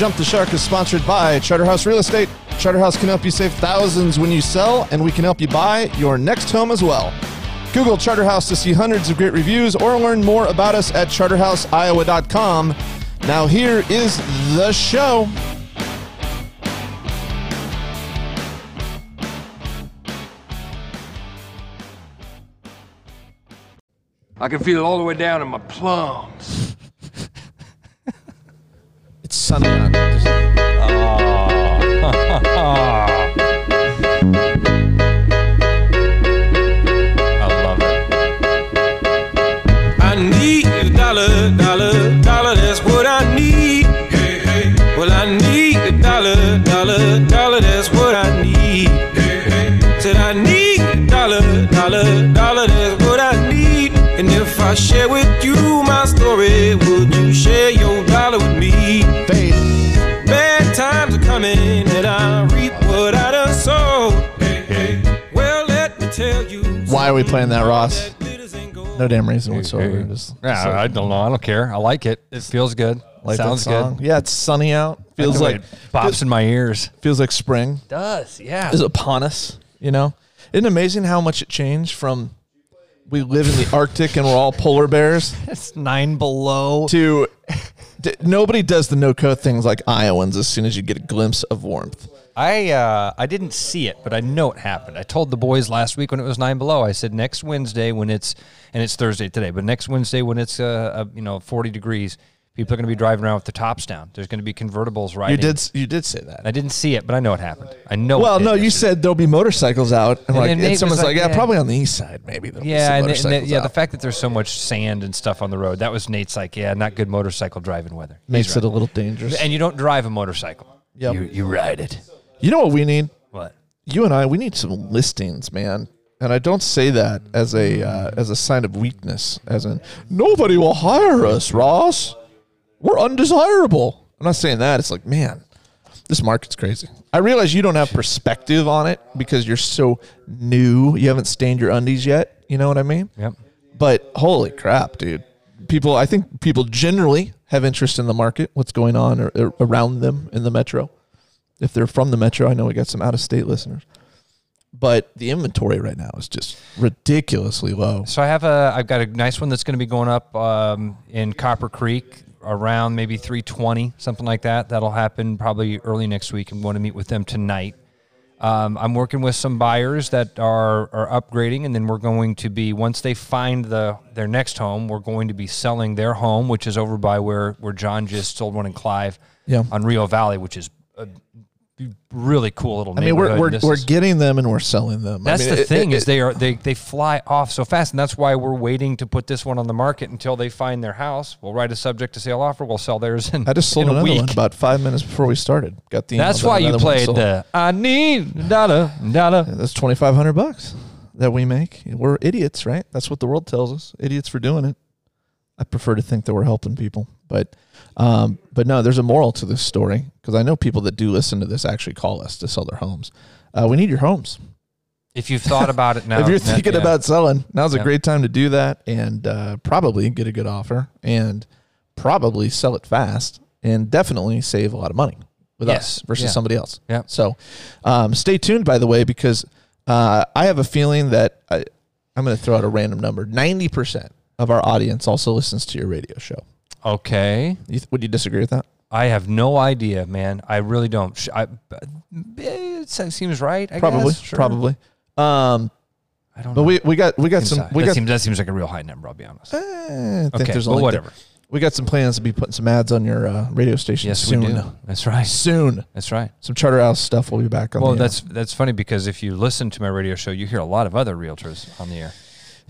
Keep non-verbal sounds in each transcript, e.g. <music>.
Jump the Shark is sponsored by Charterhouse Real Estate. Charterhouse can help you save thousands when you sell, and we can help you buy your next home as well. Google Charterhouse to see hundreds of great reviews or learn more about us at charterhouseiowa.com. Now, here is the show. I can feel it all the way down in my plums. <laughs> Need a dollar, dollar, dollar, that's what I need. Hey, hey. Well, I need a dollar, dollar, dollar, that's what I need. Hey. Said I need a dollar, dollar, dollar, that's what I need. And if I share with you my story, would you share your coming, I reap what I done sowed. Hey, hey. Well, let me tell you. Why are we playing that, Ross? something that glitters ain't gold. No damn reason whatsoever. Hey. Just Yeah, so- I don't know. I don't care. I like it. It feels good. like that Sounds song. good. Yeah, it's sunny out. Feels the like it pops in my ears. feels like spring Does yeah. is upon us. You know, isn't it amazing how much it changed from we live in the Arctic and we're all polar bears <laughs> It's nine below. to d- nobody does the no coat things like Iowans as soon as you get a glimpse of warmth. I uh, I didn't see it, but I know it happened. I told the boys last week when it was nine below. I said next Wednesday when it's and it's Thursday today, but next Wednesday when it's uh, uh you know forty degrees, people are going to be driving around with the tops down. There's going to be convertibles riding. You did you did say that. I didn't see it, but I know it happened. I know. Well, no, you said there'll be motorcycles out, and, And like and someone's like, like, yeah, yeah. probably on the east side, maybe. Yeah, and, and the, yeah, the fact that there's so much sand and stuff on the road. That was Nate's like, yeah, not good motorcycle driving weather. He's makes right. it a little dangerous. And you don't drive a motorcycle. Yep. You, you ride it. You know what we need? What? you and I, we need some listings, man. And I don't say that as a uh, as a sign of weakness, as in nobody will hire us, Ross. We're undesirable. I'm not saying that. It's like, man, this market's crazy. I realize you don't have perspective on it because you're so new. You haven't stained your undies yet. You know what I mean? Yep. But holy crap, dude. People, I think people generally have interest in the market, what's going on or, or around them in the metro. If they're from the metro, I know we got some out of state listeners. But the inventory right now is just ridiculously low. So I have a, I've got a nice one that's going to be going up um, in Copper Creek around maybe 320, something like that. That'll happen probably early next week. I'm going to meet with them tonight. Um, I'm working with some buyers that are are upgrading, and then we're going to be once they find the their next home, we're going to be selling their home, which is over by where where John just sold one in Clive, Yeah. on Rio Valley, which is a really cool little I mean, we're we're, we're is- getting them and we're selling them. I that's mean, the it- thing it- is they are they they fly off so fast, and that's why we're waiting to put this one on the market until they find their house. We'll write a subject to sale offer. We'll sell theirs in, I just sold in another week. one about five minutes before we started. Got the. that's that why you played the I need a dollar dollar. That's twenty five hundred bucks that we make. We're idiots, right? That's what the world tells us. Idiots for doing it. I prefer to think that we're helping people, but um, but no, there's a moral to this story because I know people that do listen to this actually call us to sell their homes. Uh, we need your homes. If you've thought about it now, <laughs> if you're thinking yeah. about selling, now's a great time to do that and uh, probably get a good offer and probably sell it fast and definitely save a lot of money with Yes. us versus Yeah. somebody else. Yeah. So um, stay tuned, by the way, because uh, I have a feeling that I, I'm going to throw out a random number. 90% of our audience also listens to your radio show. Okay, You th- would you disagree with that? I have no idea, man. I really don't. Sh- I, it seems right. I probably, guess. Sure. probably. Um, I don't but know. we, we got we got Seems some high. we that, got seems, that seems like a real high number. I'll be honest. eh, I think okay, there's only whatever. We got some plans to be putting some ads on your uh, radio station Yes, soon. we do. That's right. Soon. That's right. Some Charterhouse stuff will be back on Well, air. that's that's funny because if you listen to my radio show, you hear a lot of other realtors on the air.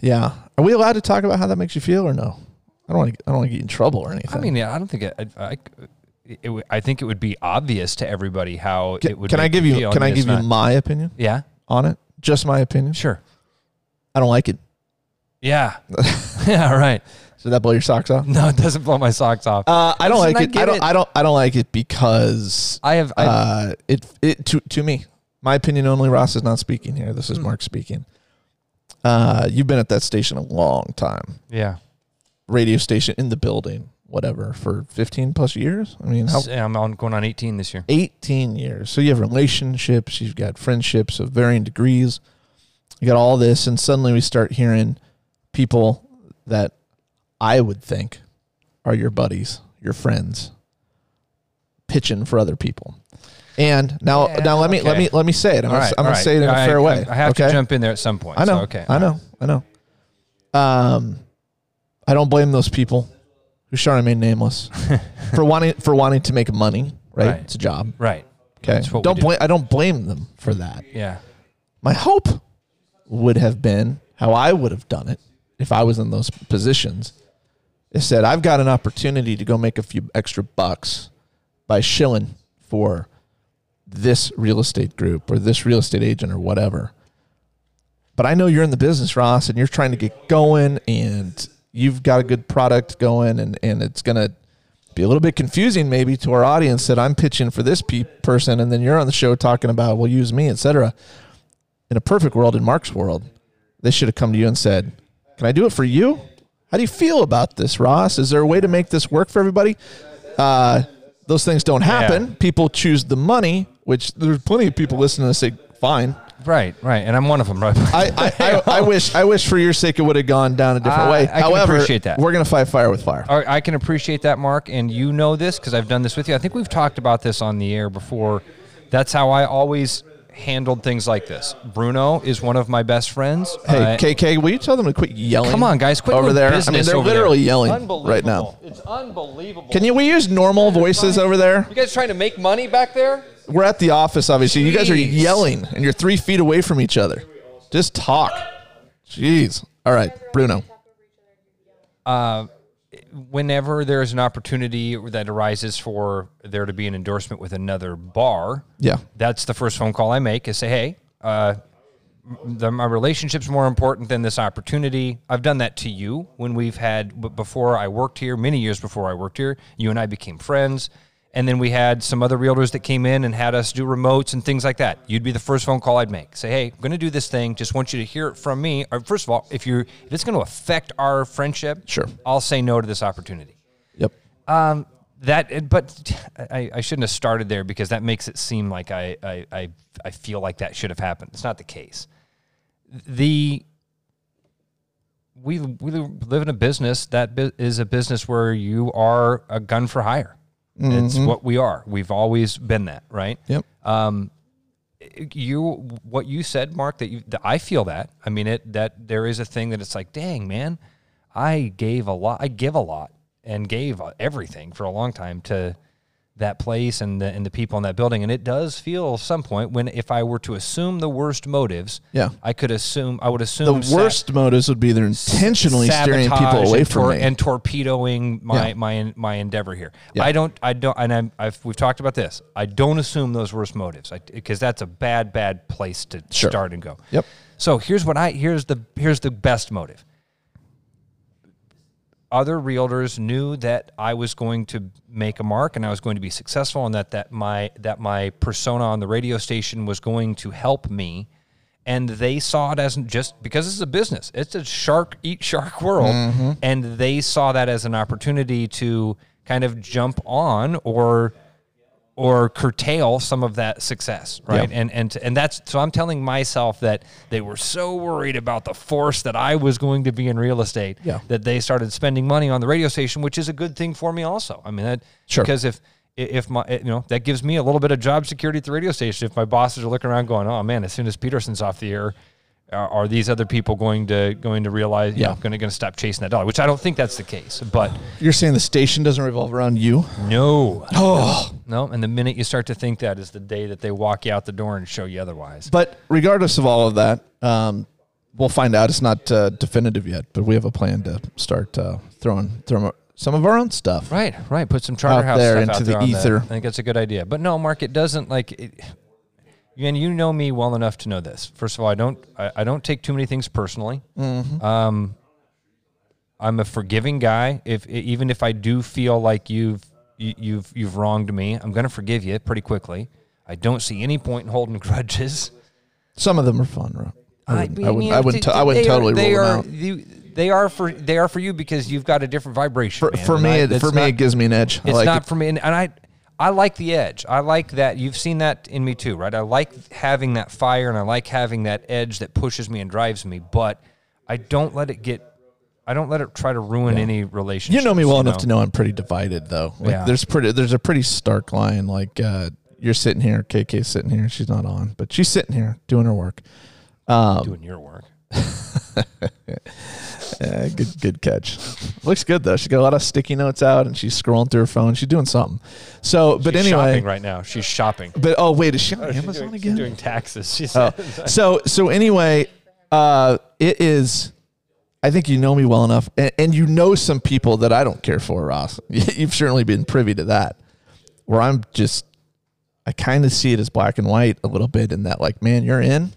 Yeah. Are we allowed to talk about how that makes you feel or no? I don't want. to. I don't want to get in trouble or anything. I mean, yeah, I don't think it. I, I, it, I think it would be obvious to everybody how can, it would. can I give you? Can I give you my opinion Yeah, on it? Just my opinion. sure. I don't like it. Yeah, <laughs> yeah, right. Did that blow your socks off? No, it doesn't blow my socks off. Uh, I don't like I it. I don't. it. I don't. I don't like it because I have. I, uh, it. It to to me, my opinion only. Ross is not speaking here. This is Hmm. Mark speaking. Uh, you've been at that station a long time. yeah, Radio station in the building, whatever, for fifteen plus years. I mean, how I'm on going on 18 this year. 18 years. So you have relationships, you've got friendships of varying degrees. You got all this, and suddenly we start hearing people that I would think are your buddies, your friends, pitching for other people. And now, Yeah, now let me let me let me say it. I'm All gonna, right, I'm gonna right. say it in a fair I- way. I have okay? to jump in there at some point. I know. So, okay. I know. I know. Um, I don't blame those people who shall remain nameless <laughs> for wanting for wanting to make money. Right? Right. It's a job. Right. Okay. That's what we don't do. blame. I don't blame them for that. Yeah. My hope would have been how I would have done it if I was in those positions. Is said I've got an opportunity to go make a few extra bucks by shilling for this real estate group or this real estate agent or whatever. But I know you're in the business, Ross, and you're trying to get going and you've got a good product going and, and it's gonna be a little bit confusing maybe to our audience that I'm pitching for this pe- person and then you're on the show talking about well use me, etc. In a perfect world, in Mark's world, they should have come to you and said, "Can I do it for you? How do you feel about this, Ross? Is there a way to make this work for everybody?" Uh, those things don't happen. Yeah. People choose the money, which there's plenty of people listening to say, "Fine." Right. Right. And I'm one of them. Right. I, I, I, I <laughs> wish I wish for your sake it would have gone down a different I- way. I can However, appreciate that. we're gonna fight fire with fire. All right, I can appreciate that, Mark, and you know this because I've done this with you. I think we've talked about this on the air before. That's how I always handled things like this. Bruno is one of my best friends. Hey, Uh, KK, will you tell them to quit yelling? come on, guys, quit over there. I mean, they're over there. literally yelling right now. It's unbelievable. Can you we use normal voices over there? You guys trying to make money back there? We're at the office, obviously. You guys are yelling, and you're three feet away from each other. Just talk. Jeez. All right, Bruno. Whenever there's an opportunity that arises for there to be an endorsement with another bar, Yeah. that's the first phone call I make is say, hey, uh, the, my relationship's more important than this opportunity. I've done that to you when we've had, but before I worked here, many years before I worked here, you and I became friends. And then we had some other realtors that came in and had us do remotes and things like that. You'd be the first phone call I'd make. Say, hey, I'm going to do this thing. Just want you to hear it from me. Or first of all, if you're if it's going to affect our friendship, Sure. I'll say no to this opportunity. Yep. Um, that, but I, I shouldn't have started there because that makes it seem like I, I, I, I feel like that should have happened. It's not the case. The we we live in a business that is a business where you are a gun for hire. It's what we are. We've always been that, right? Yep. Um, you what you said mark that you that i feel that i mean it that there is a thing that it's like dang man i gave a lot i give a lot and gave everything for a long time to that place and the and the people in that building and it does feel at some point when if i were to assume the worst motives Yeah. i could assume i would The assume sa- worst motives would be they're intentionally steering people away from tor- me. and torpedoing my Yeah. my my endeavor here. Yeah. I don't I don't and I'm, I've we've talked about this. I don't assume those worst motives because that's a bad bad place to Sure. start and go. Yep. So here's what I here's the here's the best motive. Other realtors knew that I was going to make a mark and I was going to be successful and that that my that my persona on the radio station was going to help me and they saw it as just because it's a business. It's a shark eat shark <laughs> world mm-hmm. and they saw that as an opportunity to kind of jump on or or curtail some of that success, right? Yeah. And and and that's so I'm telling myself that they were so worried about the force that I was going to be in real estate Yeah. that they started spending money on the radio station, which is a good thing for me also. I mean that Sure. because if if my you know that gives me a little bit of job security at the radio station if my bosses are looking around going oh man as soon as Peterson's off the air are, are these other people going to going to realize you Yeah. know going to going to stop chasing that dollar which I don't think that's the case but You're saying the station doesn't revolve around you? no Oh. no and the minute you start to think that is the day that they walk you out the door and show you otherwise But regardless of all of that, um, we'll find out. It's not uh, definitive yet, but we have a plan to start uh, throwing throwing some of our own stuff. Right, right. Put some charter Out house there stuff into out the there that. ether. I think that's a good idea. But no, Mark, it doesn't like. It, and you know me well enough to know this. First of all, I don't. I, I don't take too many things personally. Mm-hmm. Um, I'm a forgiving guy. If even if I do feel like you've you, you've you've wronged me, I'm going to forgive you pretty quickly. I don't see any point in holding <laughs> grudges. Some of them are fun, right? I wouldn't, I wouldn't, mean, I wouldn't, they- to- I wouldn't they are- totally they rule are, them out. You, they are for they are for you because you've got a different vibration. For, man, for me, I- it, that's for me, not- it gives me an edge. It's like not it. for me, and, and I, I like the edge. I like that. You've seen that in me too, right? I like having that fire, and I like having that edge that pushes me and drives me. But I don't let it get. I don't let it try to ruin any relationship. You know me well enough to know I'm pretty divided, though. Like, Yeah. there's pretty, there's a pretty stark line. Like uh, you're sitting here, KK's sitting here, she's not on, but she's sitting here doing her work. Um, doing your work. <laughs> Yeah, good good catch. <laughs> Looks good though. She's got a lot of sticky notes out and she's scrolling through her phone. She's doing something. So, but She's anyway, shopping right now. She's shopping. but oh wait, is she on Oh, she's Amazon doing, again? She's doing taxes. She Oh, so so anyway, uh, it is. I think you know me well enough, and, and you know some people that I don't care for, Ross. <laughs> You've certainly been privy to that. Where I'm just, I kind of see it as black and white a little bit in that, like, man, you're in,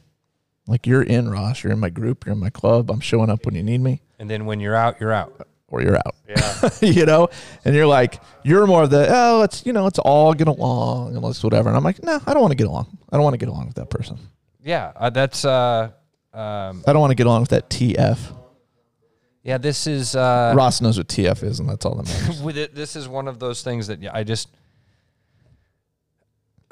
like you're in, Ross. You're in my group. You're in my club. I'm showing up when you need me, and then when you're out, you're out. or you're out. Yeah. <laughs> you know, and you're like, you're more of the, oh, let's, you know, let's all get along and let's whatever. And I'm like, no, I don't want to get along. I don't want to get along with that person. yeah. Uh, that's. Uh, um, I don't want to get along with that TF. yeah. This is. Uh, Ross knows what TF is, and that's all that <laughs> matters. it, this is one of those things that yeah, I just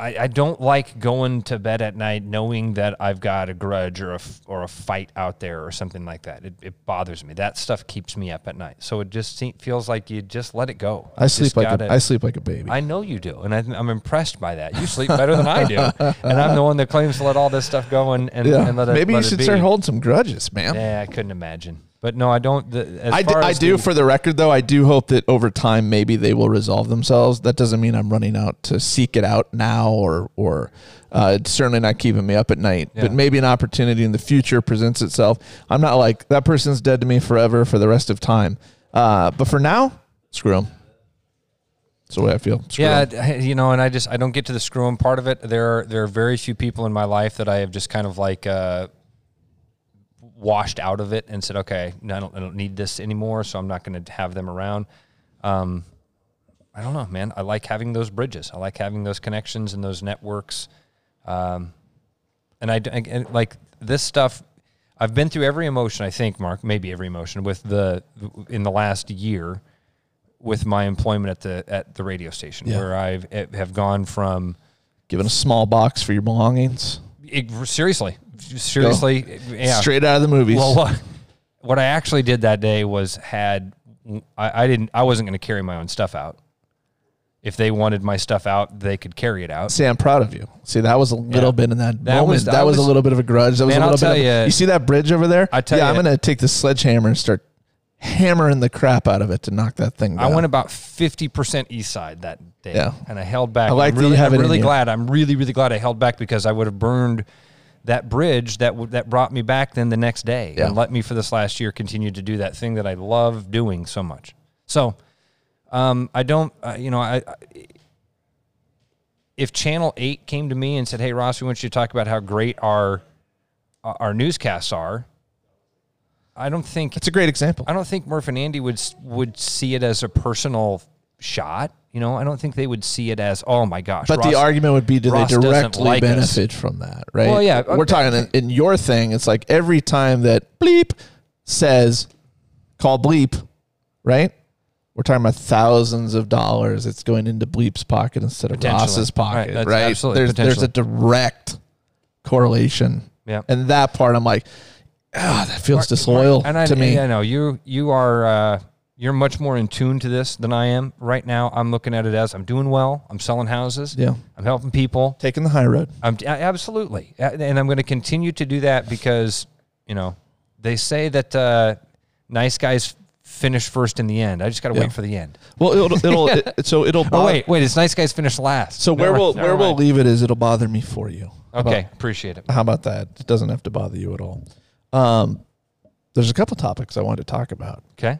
I, I don't like going to bed at night knowing that I've got a grudge or a or a fight out there or something like that. It, it bothers me. That stuff keeps me up at night. So it just se- feels like you just let it go. I You sleep like gotta- a, I sleep like a baby. I know you do, and I, I'm impressed by that. You sleep better than I do, <laughs> and I'm the one that claims to let all this stuff go and, and, yeah, and let it. maybe you let it should start holding some grudges, man. Yeah, I couldn't imagine, but no, I don't. The, as I, d- far I as do. the- For the record, though, I do hope that over time, maybe they will resolve themselves. That doesn't mean I'm running out to seek it out now, or or uh, it's certainly not keeping me up at night. Yeah. But maybe an opportunity in the future presents itself. I'm not like that person's dead to me forever for the rest of time. Uh, but for now, screw them. That's the way I feel. Screw Yeah, you know, and I just I don't get to the screwing part of it. There are there are very few people in my life that I have just kind of like uh, washed out of it and said, okay, no, I don't I don't need this anymore, so I'm not going to have them around. Um, I don't know, man. I like having those bridges. I like having those connections and those networks. Um, and I and like this stuff. I've been through every emotion. I think, Mark, maybe every emotion with the in the last year with my employment at the at the radio station, Yeah. where I've have gone from Given a small box for your belongings, it, seriously, seriously, yeah, straight out of the movies. Well, what, what I actually did that day was had I, I didn't I wasn't going to carry my own stuff out. If they wanted my stuff out, they could carry it out. See, I'm proud of you. See, that was a little Yeah. bit in that, That moment. was- that I was, a little bit of a grudge. That was Man, a little bit. Of, ya- you see that bridge over there? I tell yeah, I'm gonna take the sledgehammer and start hammering the crap out of it to knock that thing down. I went about fifty percent east side that day, Yeah. and I held back. I like I'm you really, I'm really you. glad. I'm really, really glad I held back because I would have burned that bridge that w- that brought me back then the next day Yeah. and let me for this last year continue to do that thing that I love doing so much. So, um, I don't, uh, you know, I, I if Channel Eight came to me and said, "Hey, Ross, we want you to talk about how great our our newscasts are," I don't think It's a great example. I don't think Murph and Andy would would see it as a personal shot. You know, I don't think they would see it as, oh my gosh. But the argument would be, do Ross they directly like us. benefit from that? Right. Well, yeah, We're okay. talking in, in your thing. It's like every time that bleep says, call bleep, right? We're talking about thousands of dollars. It's going into bleep's pocket instead of. Ross's pocket, Right, right? absolutely there's there's a direct correlation. Yeah. And that part, I'm like, ah, that feels disloyal and I, to me. I know you you are uh, you're much more in tune to this than I am right now. I'm looking at it as I'm doing well. I'm selling houses. Yeah. I'm helping people. Taking the high road. I'm a- absolutely, and I'm going to continue to do that because you know they say that uh, nice guys finish first in the end. I just got to Yeah. wait for the end. Well, it'll, it'll <laughs> it, so it'll. Oh wait, wait, it's nice guys finish last. So where Never- we'll where we'll leave it is it'll bother me for you. Okay, about- appreciate it. How about that? It doesn't have to bother you at all. Um, there's a couple topics I wanted to talk about Okay.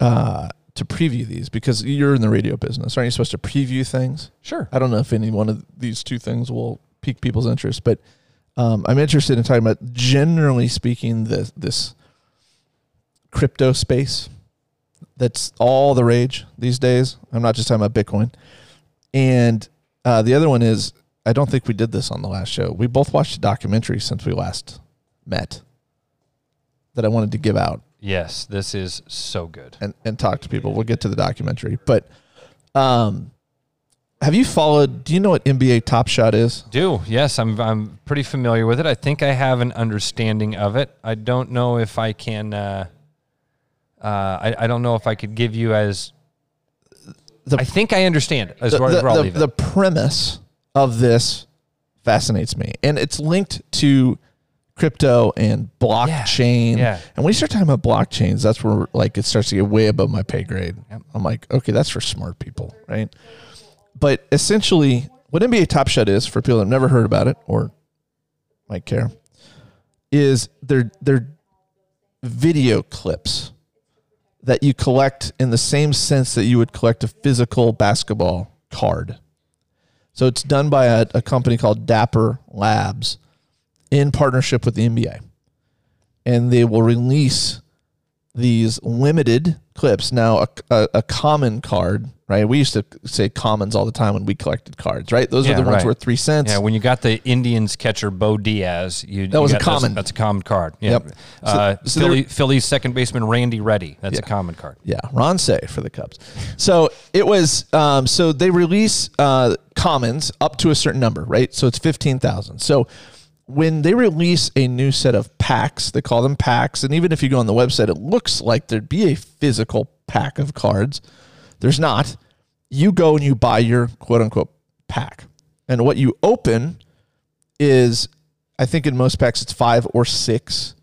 uh, to preview these because you're in the radio business. Aren't you supposed to preview things? Sure. I don't know if any one of these two things will pique people's interest, but um, I'm interested in talking about generally speaking the this crypto space that's all the rage these days. I'm not just talking about Bitcoin, and uh, the other one is I don't think we did this on the last show. We both watched a documentary since we last met that I wanted to give out Yes, this is so good. and, and talk to people. We'll get to the documentary, but um, have you followed? Do you know what NBA Top Shot is? Do yes, I'm I'm pretty familiar with it. I think I have an understanding of it. I don't know if I can. Uh, uh, I I don't know if I could give you as. The- I think I understand. As the, where, the- the- the premise of this fascinates me, and it's linked to crypto and blockchain. yeah. And when you start talking about blockchains, that's where like it starts to get way above my pay grade. Yep. I'm like, okay, that's for smart people, right? But essentially, what NBA Top Shot is for people that have never heard about it or might care is they're they're video clips that you collect in the same sense that you would collect a physical basketball card. So it's done by a, a company called Dapper Labs in partnership with the NBA. And they will release these limited clips. Now, a, a, a common card, right? We used to say commons all the time when we collected cards, right? Those are the ones right. worth three cents. yeah, when you got the Indians catcher Bo Diaz, you That you was a got- that's- common. That's, a common card. Yeah. Yep. Uh, So- so Philly, Philly's second baseman Randy Ready. That's a common card. Yeah, Ron Cey for the Cubs. So it was. Um, so they release uh, commons up to a certain number, right? So it's fifteen thousand. So when they release a new set of packs, they call them packs, and even if you go on the website, it looks like there'd be a physical pack of cards. There's not. You go and you buy your quote unquote pack, and what you open is, I think in most packs it's five or six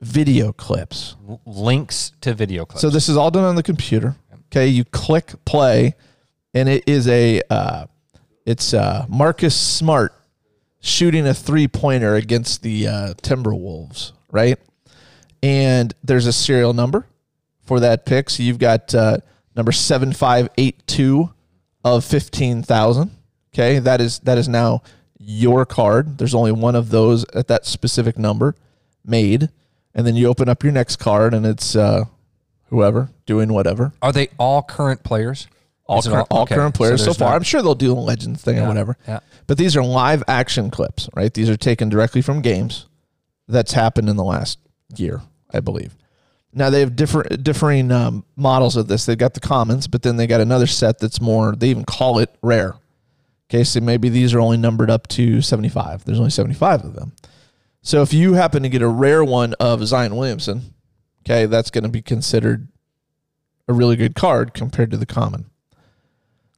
video clips. Links to video clips. So this is all done on the computer. Okay, you click play, and it is a uh, it's uh, Marcus Smart shooting a three pointer against the uh, Timberwolves, right? And there's a serial number for that pick. So you've got uh, number seven five eight two of fifteen thousand. Okay, that is that is now your card. There's only one of those at that specific number made, and then you open up your next card, and it's uh, whoever doing whatever. Are they all current players? All, current, all okay, current players so, there's far. not- I'm sure they'll do a Legends thing or whatever. yeah. But these are live action clips, right? These are taken directly from games that's happened in the last year, I believe. Now they have different differing um, models of this. They've got the commons, but then they got another set that's more. They even call it rare. Okay, so maybe these are only numbered up to 75. There's only 75 of them. So if you happen to get a rare one of Zion Williamson, okay, that's going to be considered a really good card compared to the common.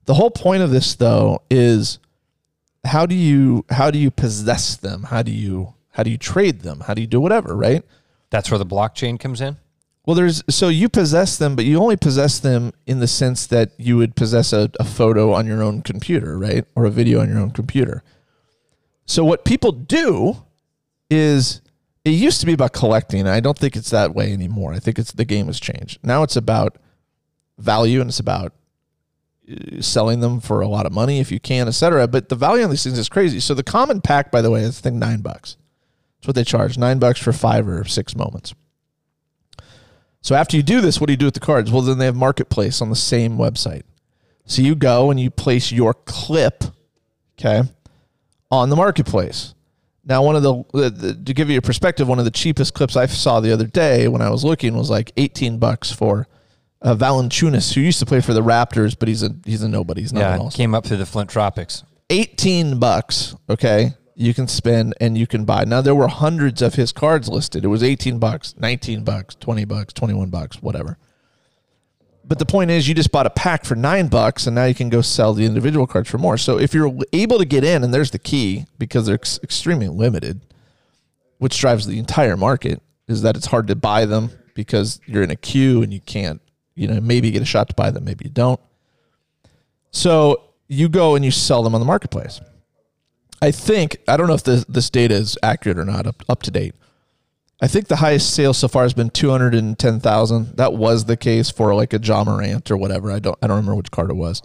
The whole point of this though is how do you how do you possess them? How do you how do you trade them? How do you do whatever, right? That's where the blockchain comes in. Well, there's so you possess them, but you only possess them in the sense that you would possess a, a photo on your own computer, right? Or a video on your own computer. So what people do is it used to be about collecting. I don't think it's that way anymore. I think it's the game has changed. Now it's about value and it's about selling them for a lot of money if you can, etc. But the value on these things is crazy. So the common pack, by the way, is I think nine bucks. That's what they charge. Nine bucks for five or six moments. So after you do this, what do you do with the cards? Well, then they have marketplace on the same website. So you go and you place your clip, okay, on the marketplace. Now, one of the, the, the to give you a perspective, one of the cheapest clips I saw the other day when I was looking was like eighteen bucks for uh, Valanciunas, who used to play for the Raptors, but he's a he's a nobody. He's not Yeah, an it all came up through the Flint Tropics. 18 bucks, okay, you can spend and you can buy. Now there were hundreds of his cards listed. It was 18 bucks, 19 bucks, 20 bucks, 21 bucks, whatever. But the point is you just bought a pack for 9 bucks and now you can go sell the individual cards for more. So if you're able to get in and there's the key because they're ex- extremely limited, which drives the entire market is that it's hard to buy them because you're in a queue and you can't, you know, maybe you get a shot to buy them, maybe you don't. So you go and you sell them on the marketplace. I think I don't know if this this data is accurate or not up up to date. I think the highest sale so far has been two hundred and ten thousand. That was the case for like a Ja Morant or whatever. I don't I don't remember which card it was,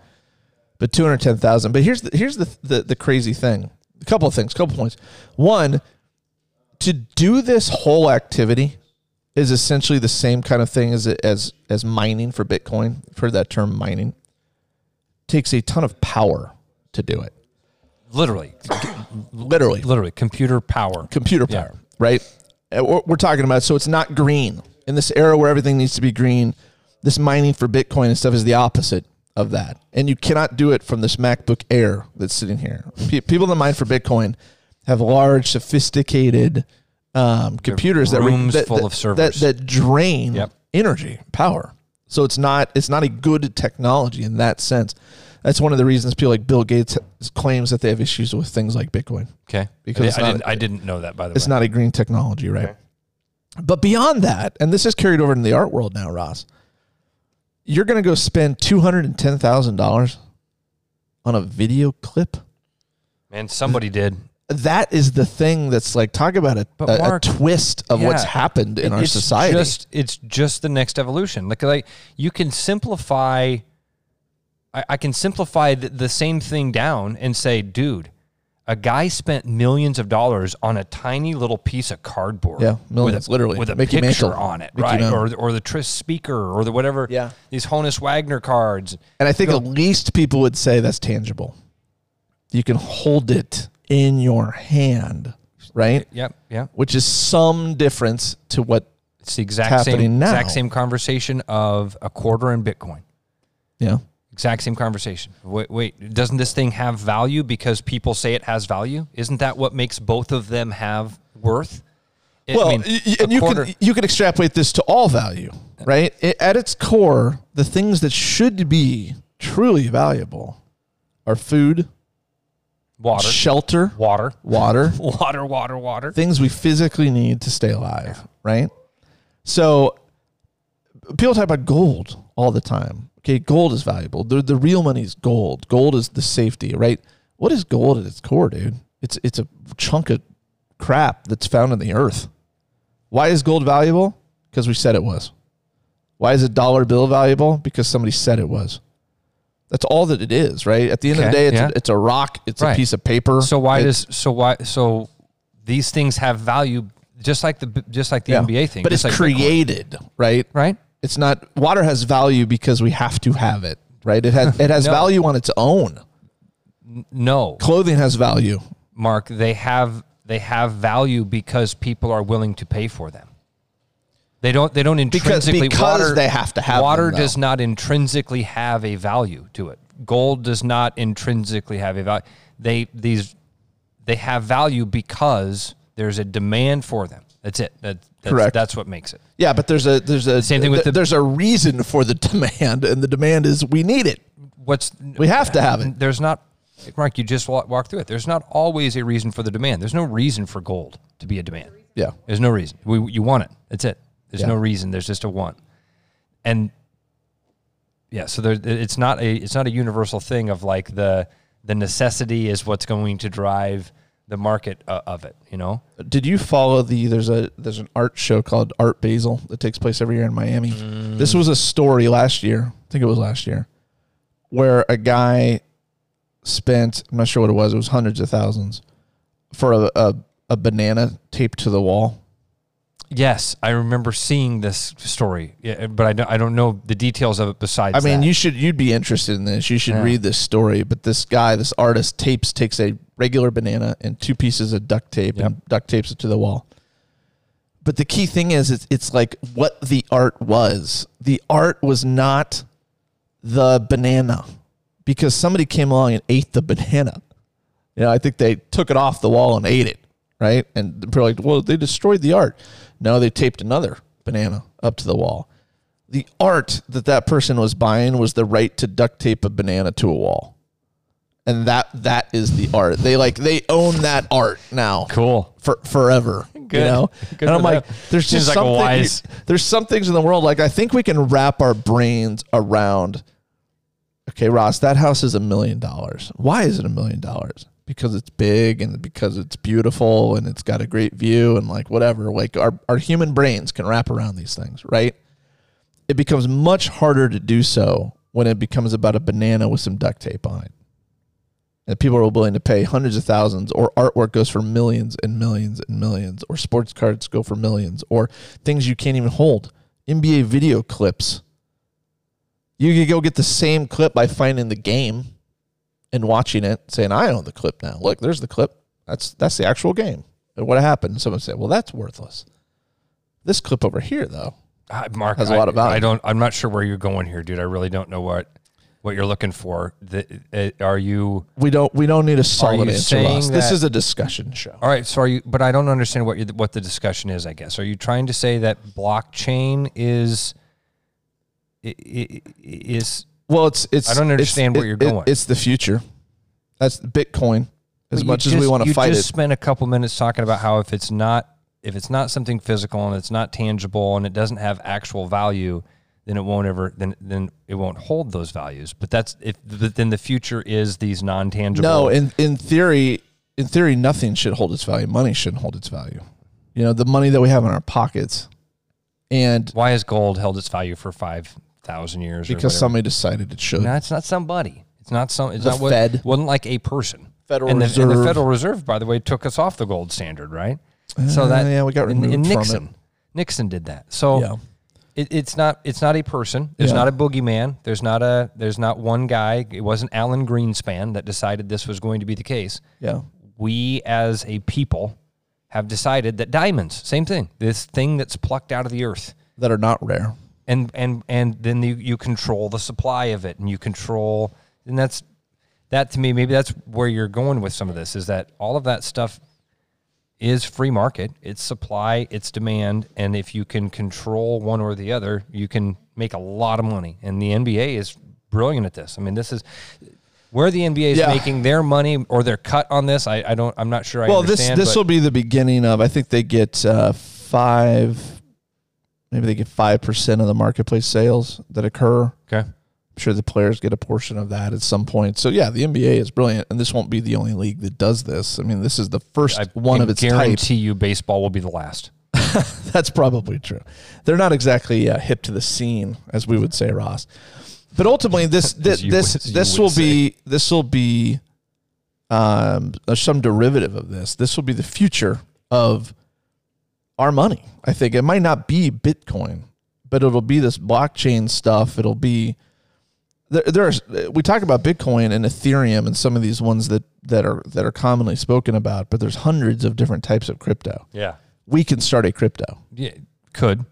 but two hundred ten thousand. But here's the here's the, the the crazy thing. A couple of things. A couple points. One, to do this whole activity is essentially the same kind of thing as as as mining for Bitcoin. I've heard that term mining. Takes a ton of power to do it. Literally, Literally. literally, computer power. computer Yeah. power, right? Uh, We're, talking about so it's not green in this era where everything needs to be green. This mining for Bitcoin and stuff is the opposite of that, and you cannot do it from this MacBook Air that's sitting here. Pe- people that mine for Bitcoin have large, sophisticated um, computers that, re- rooms that, full that- of servers. that, that drain Yep. energy, power. So it's not it's not a good technology in that sense. That's one of the reasons people like Bill Gates claims that they have issues with things like Bitcoin Okay, Because I, it's I not- didn't. I didn't know that by the way. it's way. not a green technology, right? But beyond that, and this is carried over in the art world now, Ross, you're going to go spend two hundred and ten thousand dollars on a video clip. Man, somebody did. That is the thing that's like talk about a, But a, a twist of what's happened in our it's society. Just, it's just the next evolution. Like, like you can simplify. I, I can simplify the, the same thing down and say, dude, a guy spent millions of dollars on a tiny little piece of cardboard. Yeah, millions, with a, literally. with a Mickey picture Mantle, on it, Mickey right? Mantle. Or or the Tris Speaker or the whatever. Yeah. these Honus Wagner cards. and I think at least people would say that's tangible. You can hold it in your hand, right? Yep, yeah. Which is some difference to what It's the exact same now. exact same conversation of a quarter in Bitcoin. Yeah. Exact same conversation. Wait, wait, doesn't this thing have value because people say it has value? Isn't that what makes both of them have worth? I Well, mean, y- and you quarter- can you can extrapolate this to all value, right? It, at its core, the things that should be truly valuable are food, water, shelter, water, water, <laughs> water, water, water. things we physically need to stay alive, right? So people talk about gold all the time. Okay, gold is valuable. The, the real money is gold. Gold is the safety, right? What is gold at its core, dude? It's it's a chunk of crap that's found in the earth. Why is gold valuable? Because we said it was. Why is a dollar bill valuable? Because somebody said it was. That's all that it is, right? At the end of the day, it's, yeah. a, it's a rock. It's a piece of paper. So why does so why so these things have value just like the just like the yeah. NBA thing, But it's like Bitcoin, created, right? right? It's not water has value because we have to have it, right? It has it has <laughs> No. value on its own. No, Clothing has value. Mark, they have they have value because people are willing to pay for them. They don't they don't intrinsically because water, they have to have water them, does not intrinsically have a value to it. Gold does not intrinsically have a value. They these they have value because there's a demand for them. That's it. That, that's, Correct. That's what makes it. Yeah, but there's a there's a Same thing with the- there's a reason for the <laughs> demand, and the demand is we need it. What's We have to have it. There's not, Mark. You just walk, walk through it. There's not always a reason for the demand. There's no reason for gold to be a demand. Yeah. There's no reason. We, you want it. That's it. There's Yeah. no reason. There's just a want. And yeah, so there, it's not a it's not a universal thing of like the the necessity is what's going to drive the market uh, of it. You know. Did you follow the there's a there's an art show called Art Basel that takes place every year in Miami. This was a story last year. I think it was last year where a guy spent I'm not sure what it was. It was hundreds of thousands for a a, a banana taped to the wall. Yes, I remember seeing this story, yeah, but I don't I don't know the details of it. Besides, I mean, that. you should you'd be interested in this. You should Yeah. read this story. But this guy, this artist, tapes takes a regular banana and two pieces of duct tape and duct tapes it to the wall. But the key thing is, it's, it's like what the art was. The art was not the banana because somebody came along and ate the banana. You know, I think they took it off the wall and ate it, right? And they're like, well, they destroyed the art. No, they taped another banana up to the wall. The art that that person was buying was the right to duct tape a banana to a wall. And that that is the art. They like they own that art now cool. for forever. You Good. know, Good and I'm like, them. there's just like something. wise- There's some things in the world like I think we can wrap our brains around. Okay, Ross, that house is a million dollars. Why is it a million dollars? Because it's big and because it's beautiful and it's got a great view and like whatever. Like our, our human brains can wrap around these things, right? It becomes much harder to do so when it becomes about a banana with some duct tape on it. And people are willing to pay hundreds of thousands, or artwork goes for millions and millions and millions, or sports cards go for millions, or things you can't even hold. NBA video clips. You could go get the same clip by finding the game and watching it, saying, I own the clip now. Look, there's the clip. That's that's the actual game. And what happened? Someone said, Well, that's worthless. This clip over here, though, Uh, Mark Has a lot of I, value. I don't. I'm not sure where you're going here, dude. I really don't know what what you're looking for. The, uh, are you we don't we don't need a solid answer. Ross. This is a discussion show. all right? So are you? But I don't understand what you what the discussion is. I guess are you trying to say that blockchain is is Well, it's it's. I don't understand where you're it- going. it's the future. That's Bitcoin. As But you much as we just- want to fight you just it, spent a couple minutes talking about how if it's not if it's not something physical and it's not tangible and it doesn't have actual value, then it won't ever then then it won't hold those values. But that's if but then the future is these non tangible. no. In in theory, in theory, nothing should hold its value. Money shouldn't hold its value. You know, the money that we have in our pockets, and why has gold held its value for five thousand years? because somebody decided it should. No, it's not somebody. It's not some. It's The not what. Fed. Wasn't like a person. Federal and the, and the Federal Reserve, by the way, took us off the gold standard, right? So that Uh, yeah, we got and, and removed from Nixon, it. Nixon did that. So Yeah. it, it's not it's not a person. There's Yeah. not a boogeyman. There's not a there's not one guy. It wasn't Alan Greenspan that decided this was going to be the case. Yeah. We as a people have decided that diamonds, same thing. This thing that's plucked out of the earth That are not rare. And and and then you, you control the supply of it and you control and that's that to me maybe that's where you're going with some of this is that all of that stuff is free market it's supply it's demand and if you can control one or the other you can make a lot of money and the NBA is brilliant at this i mean this is where the NBA is Yeah. making their money or their cut on this I, I don't I'm not sure I well, this this will be the beginning of. I think they get uh, five, maybe they get five percent of the marketplace sales that occur. okay I'm sure the players get a portion of that at some point. So yeah, the NBA is brilliant, and this won't be the only league that does this. I mean, this is the first I one of its type. guarantee you baseball will be the last <laughs> That's probably true. They're not exactly uh, hip to the scene, as we would say, Ross. But ultimately, this <laughs> this you this, this will be this will be um, some derivative of this. This will be the future of our money. I think it might not be Bitcoin, but it'll be this blockchain stuff. It'll be there. there are, we talk about Bitcoin and Ethereum and some of these ones that that are that are commonly spoken about, but there's hundreds of different types of crypto. yeah We can start a crypto. yeah could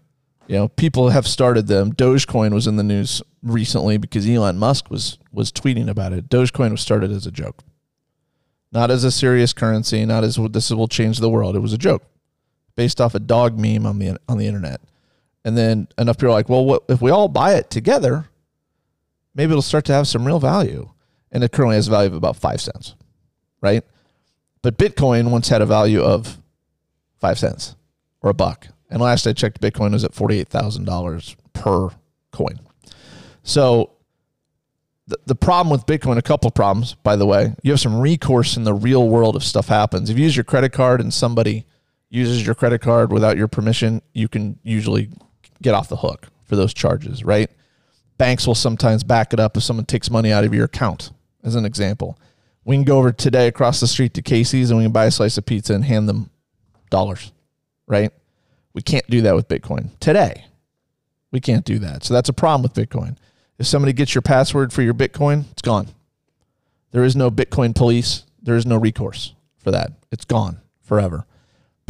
You know, people have started them. Dogecoin was in the news recently because Elon Musk was was tweeting about it. Dogecoin was started as a joke, not as a serious currency, not as this will change the world. It was a joke, based off a dog meme on the on the internet. And then enough people are like, well, what if we all buy it together? Maybe it'll start to have some real value. And it currently has a value of about five cents, right? But Bitcoin once had a value of five cents or a buck. And last I checked, Bitcoin was at $48,000 per coin. So the, the problem with Bitcoin, a couple of problems, by the way. You have some recourse in the real world if stuff happens. If you use your credit card and somebody uses your credit card without your permission, you can usually get off the hook for those charges, right? Banks will sometimes back it up if someone takes money out of your account, as an example. We can go over today across the street to Casey's and we can buy a slice of pizza and hand them dollars, right? We can't do that with Bitcoin today. We can't do that. So that's a problem with Bitcoin. If somebody gets your password for your Bitcoin, it's gone. There is no Bitcoin police. There is no recourse for that. It's gone forever.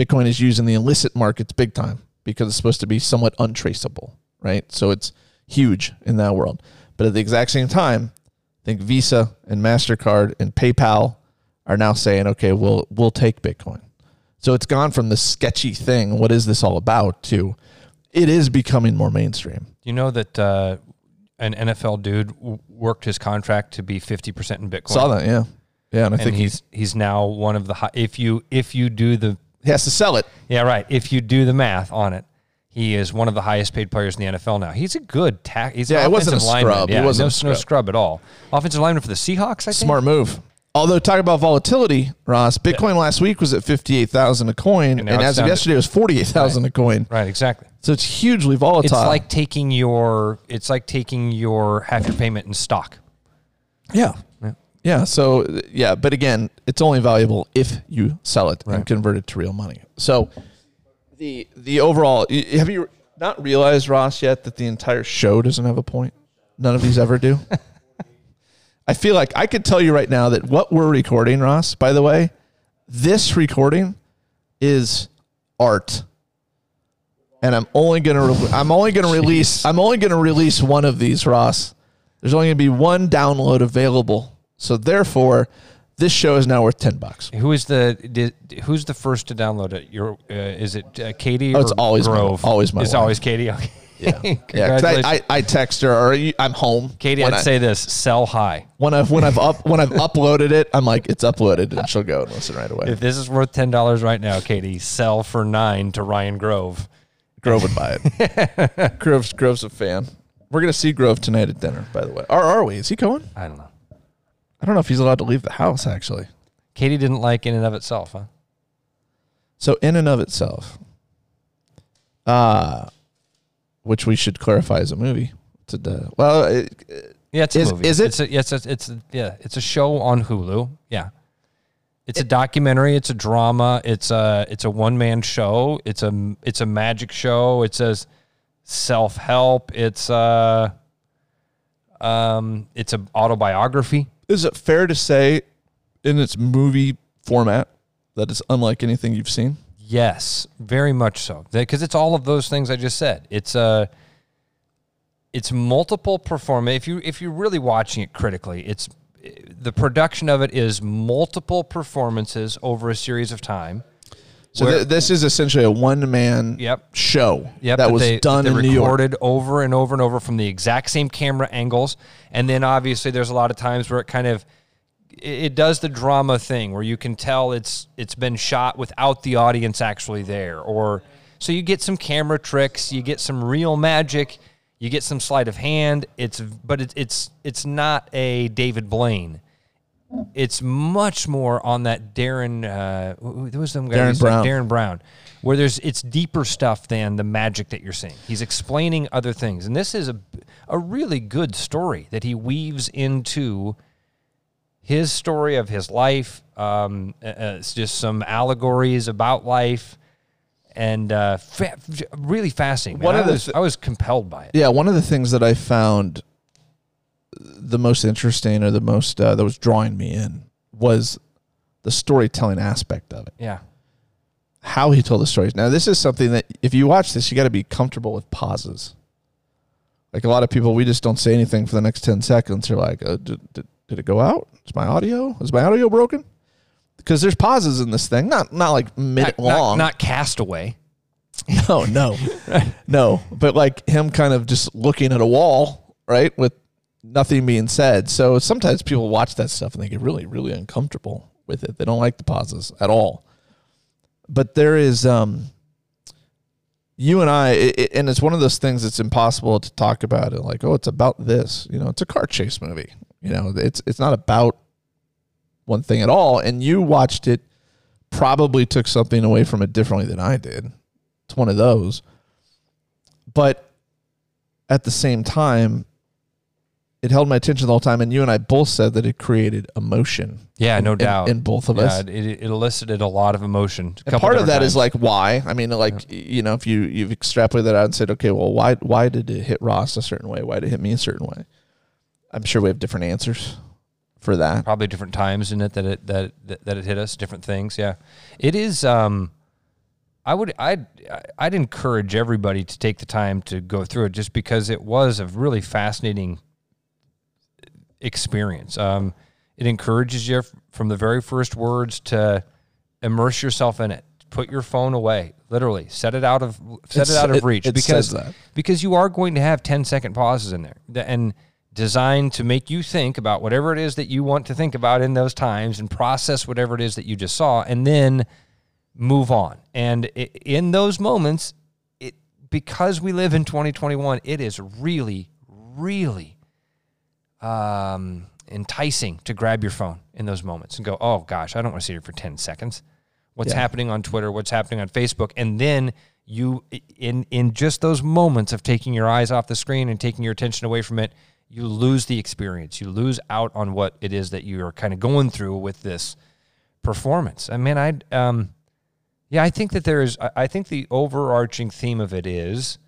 Bitcoin is used in the illicit markets big time because it's supposed to be somewhat untraceable, right? So it's huge in that world. But at the exact same time, I think Visa and Mastercard and PayPal are now saying, okay, we'll we'll take Bitcoin. So it's gone from the sketchy thing, what is this all about, to it is becoming more mainstream. You know that uh, an NFL dude worked his contract to be fifty percent in Bitcoin. Saw that, yeah, yeah, and I and think he's he's now one of the high, if you if you do the he has to sell it. yeah right if you do the math on it, he is one of the highest paid players in the NFL now. He's a good tack. He's Yeah, it wasn't a lineman. scrub. He Yeah, wasn't no, a no scrub. scrub at all. Offensive lineman for the Seahawks. I think. Smart move. Although talk about volatility, Ross, Bitcoin last week was at fifty eight thousand a coin, And and, as of yesterday, it was forty eight thousand a coin. Right, exactly. So it's hugely volatile. It's like taking your it's like taking your half your payment in stock. yeah, Yeah. Yeah. So yeah, but again, it's only valuable if you sell it Right. and convert it to real money. So the the overall have you not realized Ross yet that the entire show doesn't have a point? None of these ever do. <laughs> I feel like I could tell you right now that what we're recording, Ross. By the way, this recording is art, and I'm only gonna re- I'm only gonna release I'm only gonna release one of these, Ross. There's only gonna be one download available, so therefore, this show is now worth ten bucks. Who is the did, who's the first to download it? Your uh, is it uh, Katie? Oh, it's or always my- Grove? always my It's wife. always Katie. Okay. Yeah, <laughs> yeah. I, I, I text her or you- I'm home. Katie, I'd I, say this: sell high. when I've when I've up when I've uploaded it, I'm like it's uploaded, and she'll go and listen right away. If this is worth ten dollars right now, Katie, sell for nine to Ryan Grove. Grove would buy it. <laughs> Grove's Grove's a fan. We're gonna see Grove tonight at dinner. By the way, are are we? Is he going? I don't know. I don't know if he's allowed to leave the house. Actually, Katie didn't like in and of itself, huh? so in and of itself, uh which we should clarify as a movie. It's a, uh, well, it, Yeah, it's a Is- movie. is it? It's a, yes, it's, it's a, yeah, it's a show on Hulu. Yeah, it's a documentary. It's a drama. It's a it's a one man show. It's a it's a magic show. It says self help. It's a um it's a autobiography. Is it fair to say, in its movie format, that it's unlike anything you've seen? Yes, very much so. Because it's all of those things I just said. It's a it's multiple performance. If you if you're really watching it critically, it's eh, the production of it is multiple performances over a series of time. So th- this is essentially a one man Yep. show Yep, that was they, done they in New York. recorded over and over and over from the exact same camera angles, and then obviously there's a lot of times where it kind of it, it does the drama thing where you can tell it's it's been shot without the audience actually there, or so you get some camera tricks, you get some real magic, you get some sleight of hand. It's but it's it's it's not a David Blaine. It's much more on that Derren. Uh, was the guy? Derren Brown. Derren Brown, where there's it's deeper stuff than the magic that you're seeing. He's explaining other things, and this is a a really good story that he weaves into his story of his life. Um, uh, uh, it's just some allegories about life, and uh, fa- really fascinating. man. One I of the was th- I was compelled by it. Yeah, one of the things that I found the most interesting or the most uh, that was drawing me in was the storytelling aspect of it. Yeah, How he told the stories. Now, this is something that if you watch this, you got to be comfortable with pauses. Like a lot of people, we just don't say anything for the next 10 seconds. They're like, uh, did, did, did it go out? Is my audio? Is my audio broken? Because there's pauses in this thing, not not like minute not, not, long. not Castaway. <laughs> No, no, <laughs> no. But like him kind of just looking at a wall, right, with nothing being said. So sometimes people watch that stuff and they get really, really uncomfortable with it. They don't like the pauses at all. But there is, um, you and I, it, and it's one of those things that's impossible to talk about. It like, oh, it's about this. You know, it's a car chase movie. You know, it's it's not about one thing at all. And you watched it, probably took something away from it differently than I did. It's one of those. But at the same time, it held my attention the whole time. And you and I both said that it created emotion. Yeah, no in- doubt. In both of yeah, us. it, it elicited a lot of emotion. a And part of that is times. like why. I mean, like you know, if you you've extrapolated that out and said, okay, well, why why did it hit Ross a certain way? Why did it hit me a certain way? I'm sure we have different answers for that. probably different times in it that it that that, that it hit us different things yeah it is um i would i'd i'd encourage everybody to take the time to go through it just because it was a really fascinating experience. Um it encourages you from the very first words to immerse yourself in it. Put your phone away literally. Set it out of set It's- it out of it- reach it because says that. because you are going to have 10 second pauses in there and designed to make you think about whatever it is that you want to think about in those times and process whatever it is that you just saw and then move on. And i- in those moments it because we live in 2021 it is really really um enticing to grab your phone in those moments and go, oh gosh, I don't want to sit here for 10 seconds. What's Yeah. happening on Twitter? What's happening on Facebook? And then you, in, in just those moments of taking your eyes off the screen and taking your attention away from it, you lose the experience. You lose out on what it is that you're kind of going through with this performance. I mean, I, um, yeah, I think that there is. I- I think the overarching theme of it is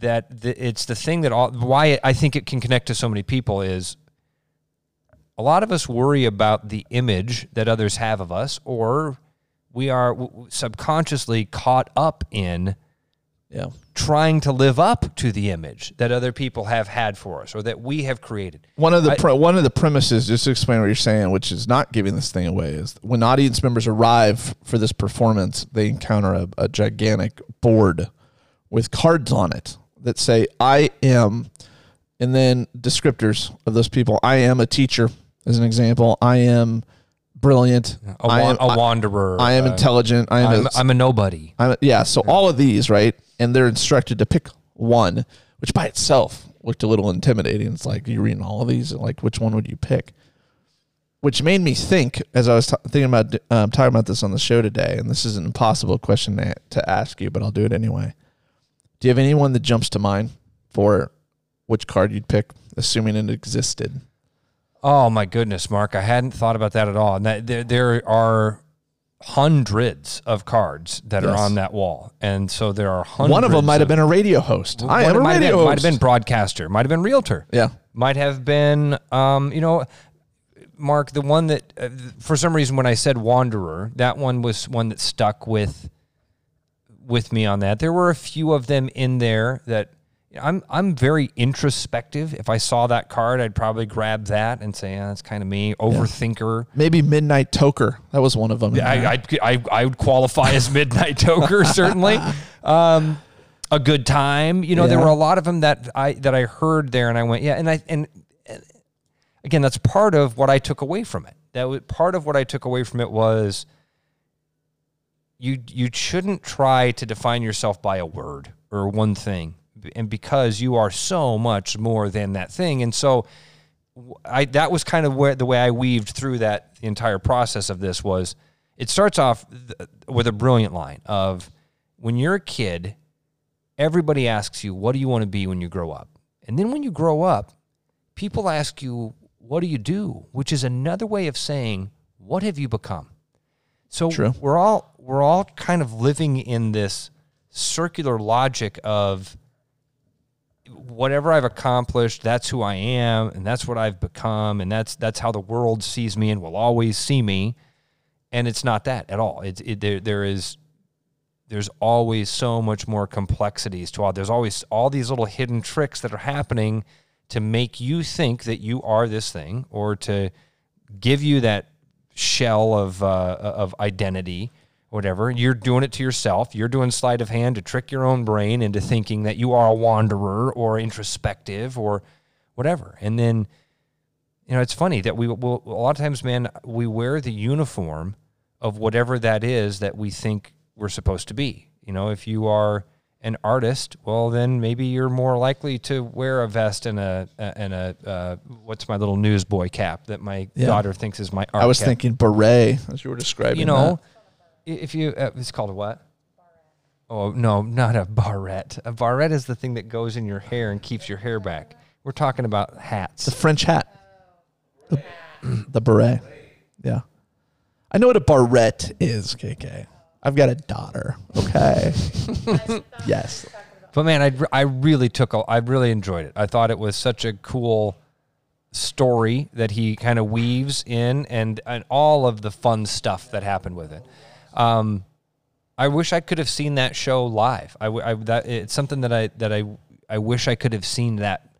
that the, it's the thing that all, why I think it can connect to so many people is a lot of us worry about the image that others have of us, or we are w- w- subconsciously caught up in Yeah. trying to live up to the image that other people have had for us or that we have created. One of the I- pre- one of the premises, just to explain what you're saying, which is not giving this thing away, is when audience members arrive for this performance, they encounter a, a gigantic board with cards on it that say "I am," and then descriptors of those people. I am a teacher, as an example. I am brilliant. A, I am, a wanderer. I am uh, intelligent. I am. I'm, a, I'm a nobody. I'm, yeah, so all of these, right? And they're instructed to pick one, which by itself looked a little intimidating. It's like you're reading all of these, and like which one would you pick? Which made me think, as I was t- thinking about um, talking about this on the show today, and this is an impossible question to, to ask you, but I'll do it anyway. Do you have anyone that jumps to mind for which card you'd pick, assuming it existed? Oh my goodness, Mark! I hadn't thought about that at all. And that, there, there are hundreds of cards that are on that wall, and so there are hundreds. One of them might have been a radio host. I am a have radio been, host. Might have been broadcaster. Might have been realtor. Yeah. Might have been, um, you know, Mark. The one that, uh, for some reason, when I said wanderer, that one was one that stuck with with me on that. There were a few of them in there that I'm I'm very introspective. If I saw that card, I'd probably grab that and say, yeah, that's kind of me. Overthinker. Maybe Midnight Toker. That was one of them. I, I'd, I I would qualify as <laughs> midnight toker certainly. Um, a good time. You know, there were a lot of them that I that I heard there, and I went, yeah. And I and, and again, that's part of what I took away from it. That was part of what I took away from it was you you shouldn't try to define yourself by a word or one thing, and because you are so much more than that thing, and so. I that was kind of where the way I weaved through that the entire process of this was it starts off th- with a brilliant line of when you're a kid everybody asks you what do you want to be when you grow up and then when you grow up people ask you what do you do which is another way of saying what have you become so True. we're all we're all kind of living in this circular logic of whatever I've accomplished, that's who I am, and that's what I've become, and that's that's how the world sees me and will always see me. And it's not that at all. It's it, there. There is there's always so much more complexities to all. There's always all these little hidden tricks that are happening to make you think that you are this thing, or to give you that shell of uh, of identity whatever you're doing it to yourself you're doing sleight of hand to trick your own brain into thinking that you are a wanderer or introspective or whatever and then you know it's funny that we will a lot of times man we wear the uniform of whatever that is that we think we're supposed to be you know if you are an artist well then maybe you're more likely to wear a vest and a and a uh, what's my little newsboy cap that my Yeah. daughter thinks is my art I was cap thinking beret as you were describing. you know, i- if you uh, it's called a what? Oh no, not a barrette. A barrette is the thing that goes in your hair and keeps your hair back. We're talking about hats. the. French hat, the, <clears throat> the beret. Yeah, I know what a barrette is. KK, I've got a daughter. Okay, <laughs> yes, But man, I I really took a, I really enjoyed it. I thought it was such a cool story that he kind of weaves in and and all of the fun stuff that happened with it. Um, I wish I could have seen that show live. I, I- that it's something that I that I I wish I could have seen that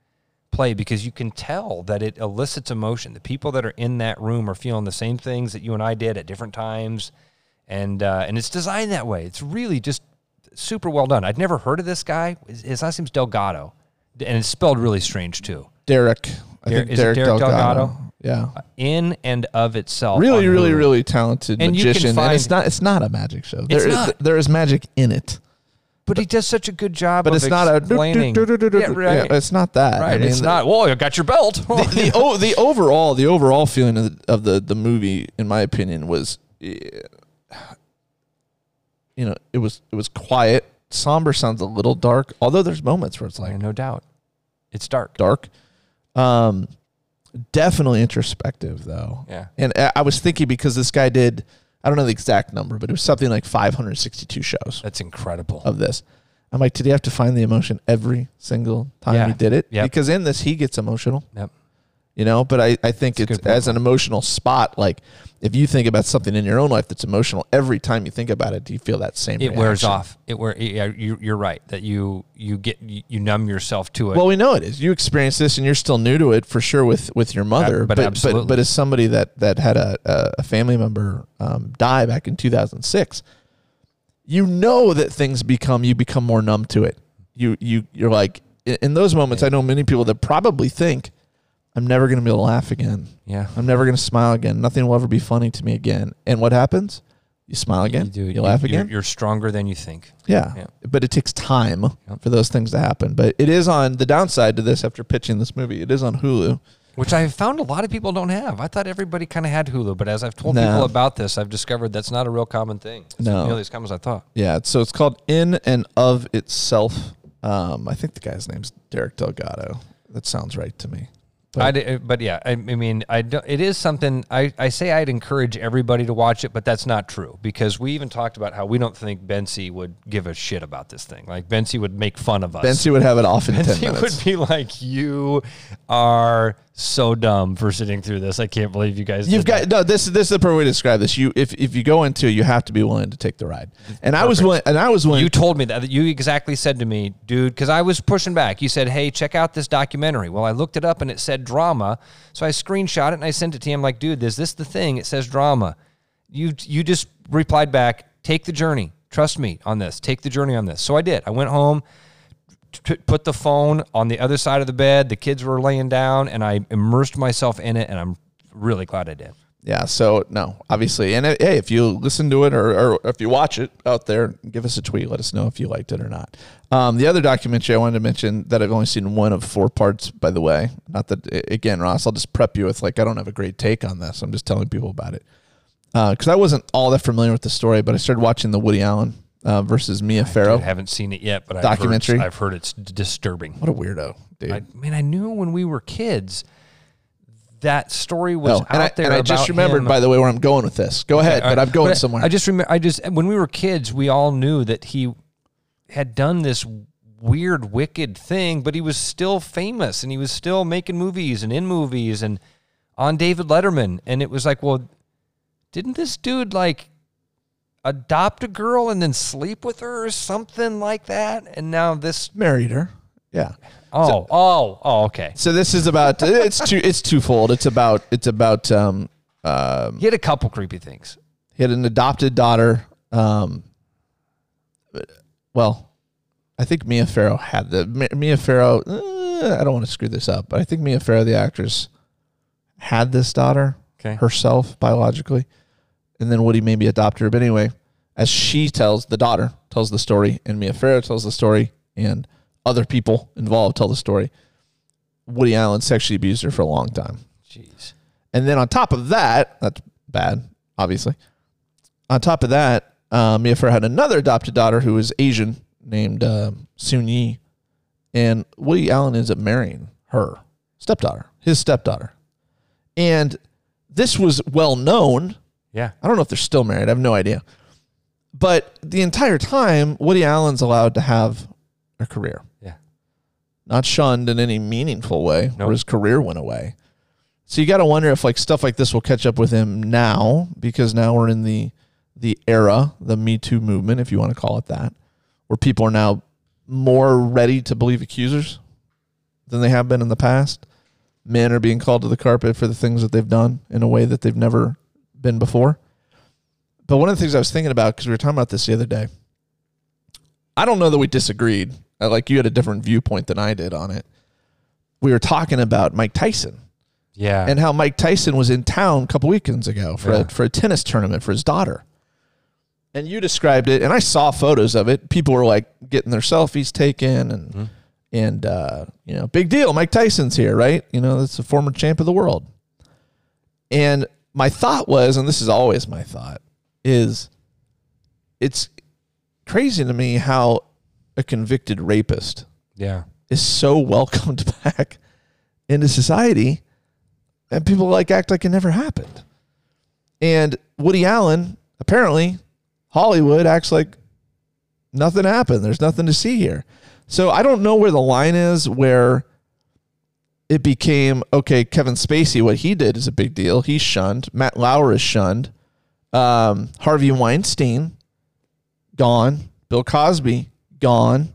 play because you can tell that it elicits emotion. The people that are in that room are feeling the same things that you and I did at different times, and uh, and it's designed that way. It's really just super well done. I'd never heard of this guy. His, his last name's Delgado, and it's spelled really strange too. Derek. I Der- think is it Derek, Derek Delgado. Delgado? Yeah, In and of itself, really, really, Hulu. really talented And magician. and it's not. It's not a magic show. It's There- not. There is magic in it. But he does such a good job. but of it's not a explaining. do, do, do, do, Yeah, right. Yeah, it's not that. right. I mean, it's not. Whoa, you got your belt. <laughs> the the, o- the overall the overall feeling of the, of the the movie, in my opinion, was, eh, you know, it was it was quiet. Somber sounds a little dark, although there's moments where it's like Yeah, no doubt. It's dark. dark. Um, definitely introspective though. Yeah. And I was thinking because this guy did, I don't know the exact number, but it was something like 562 shows That's incredible. of this. I'm like, did he have to find the emotion every single time Yeah. he did it? Yep. Because in this, he gets emotional Yep. You know but i, I think That's it's as an emotional spot like if you think about something in your own life that's emotional every time you think about it do you feel that same way? It wears off. It wear. Yeah, you, you're right that you you get you, numb yourself to it. well we know it is you experience this and you're still new to it for sure with with your mother but but, but absolutely. but as somebody that that had a a, family member um, die back in 2006 you know that things become you become more numb to it you you you're like in in those moments i know many people that probably think i'm never going to be able to laugh again yeah. I'm never going to smile again. Nothing will ever be funny to me again. And what happens? You smile again. You, do. laugh you're- again. You're stronger than you think. yeah. Yeah. But it takes time Yep. for those things to happen. But it is on the downside to this after pitching this movie. It is on Hulu. Which I found a lot of people don't have. I thought everybody kind of had Hulu, but as I've told No. people about this, I've discovered that's not a real common thing. It's No. not nearly as common as I thought. Yeah. So it's called In and of Itself. Um, I think the guy's name's Derek Delgado. That sounds right to me. But- I d- uh, but yeah, I, I mean, I don't, it is something. I, I say I'd encourage everybody to watch it, but that's not true because we even talked about how we don't think Bensi would give a shit about this thing. Like Bensi would make fun of us. Bensi would have it off in <laughs> 10 Bensi minutes. would be like, "You are so dumb for sitting through this. I can't believe you guys." You've got that." no. This this is the perfect way to describe this. You if if you go into, it, you have to be willing to take the ride. And I was willing. And I was willing. You told me that. You exactly said to me, dude, because I was pushing back. You said, hey, check out this documentary. Well, I looked it up and it said drama. So I screenshot it and I sent it to him like, dude, is this the thing? It says drama. You, you just replied back, take the journey. Trust me on this. Take the journey on this. So I did. I went home, put the phone on the other side of the bed. The kids were laying down and I immersed myself in it. And I'm really glad I did. Yeah. So no, obviously, and uh, hey, if you listen to it or, or if you watch it out there, give us a tweet. Let us know if you liked it or not. Um, the other documentary I wanted to mention that I've only seen one of four parts, by the way. Not that again, Ross. I'll just prep you with like I don't have a great take on this. I'm just telling people about it because I wasn't all that familiar with the story, but I started watching the Woody Allen uh, versus Mia Farrow. I haven't seen it yet, but Documentary? I've heard, I've heard it's disturbing. What a weirdo, dude. I mean, I knew when we were kids that story was No, out I, there. and I just remembered, him. by the way, where I'm going with this. Go ahead, All but I'm going but somewhere. I just remember. I just when we were kids, we all knew that he had done this weird, wicked thing, but he was still famous and he was still making movies and in movies and on David Letterman. And it was like, well, didn't this dude like adopt a girl and then sleep with her or something like that? And now this. married her. Yeah. Oh, oh, oh, okay. So this is about it's two it's twofold. It's about it's about um um He had a couple creepy things. he had an adopted daughter. Um well, I think Mia Farrow had the Mia Farrow uh, I don't want to screw this up, but I think Mia Farrow the actress had this daughter Okay. herself biologically. And then Woody maybe adopted her. But anyway, as she tells the daughter tells the story and Mia Farrow tells the story and other people involved tell the story. Woody Allen sexually abused her for a long time. Jeez. And then on top of that, that's bad, obviously. On top of that, uh, Mia Farrow had another adopted daughter who was Asian named uh, Soon Yi. And Woody Allen ends up marrying her stepdaughter, his stepdaughter. And this was well known. Yeah. I don't know if they're still married. I have no idea. But the entire time, Woody Allen's allowed to have a career Yeah. not shunned in any meaningful way, Nope. or his career went away. So you got to wonder if like stuff like this will catch up with him now, because now we're in the the era, the Me Too movement, if you want to call it that, where people are now more ready to believe accusers than they have been in the past. Men are being called to the carpet for the things that they've done in a way that they've never been before. But one of the things I was thinking about because we were talking about this the other day, I don't know that we disagreed. Uh, Like you had a different viewpoint than I did on it. We were talking about Mike Tyson Yeah. and how Mike Tyson was in town a couple weekends ago for Yeah. a, for a tennis tournament for his daughter. and you described it, and I saw photos of it. People were like getting their selfies taken, and Mm-hmm. and uh, you know, big deal. Mike Tyson's here, right? You know, that's a former champ of the world. And my thought was, and this is always my thought, is it's crazy to me how a convicted rapist Yeah. is so <laughs> welcomed back into society and people like act like it never happened. And Woody Allen, apparently, Hollywood acts like nothing happened. There's nothing to see here. So I don't know where the line is where it became okay, Kevin Spacey, what he did is a big deal. He's shunned. Matt Lauer is shunned. Um, Harvey Weinstein, gone. Bill Cosby, gone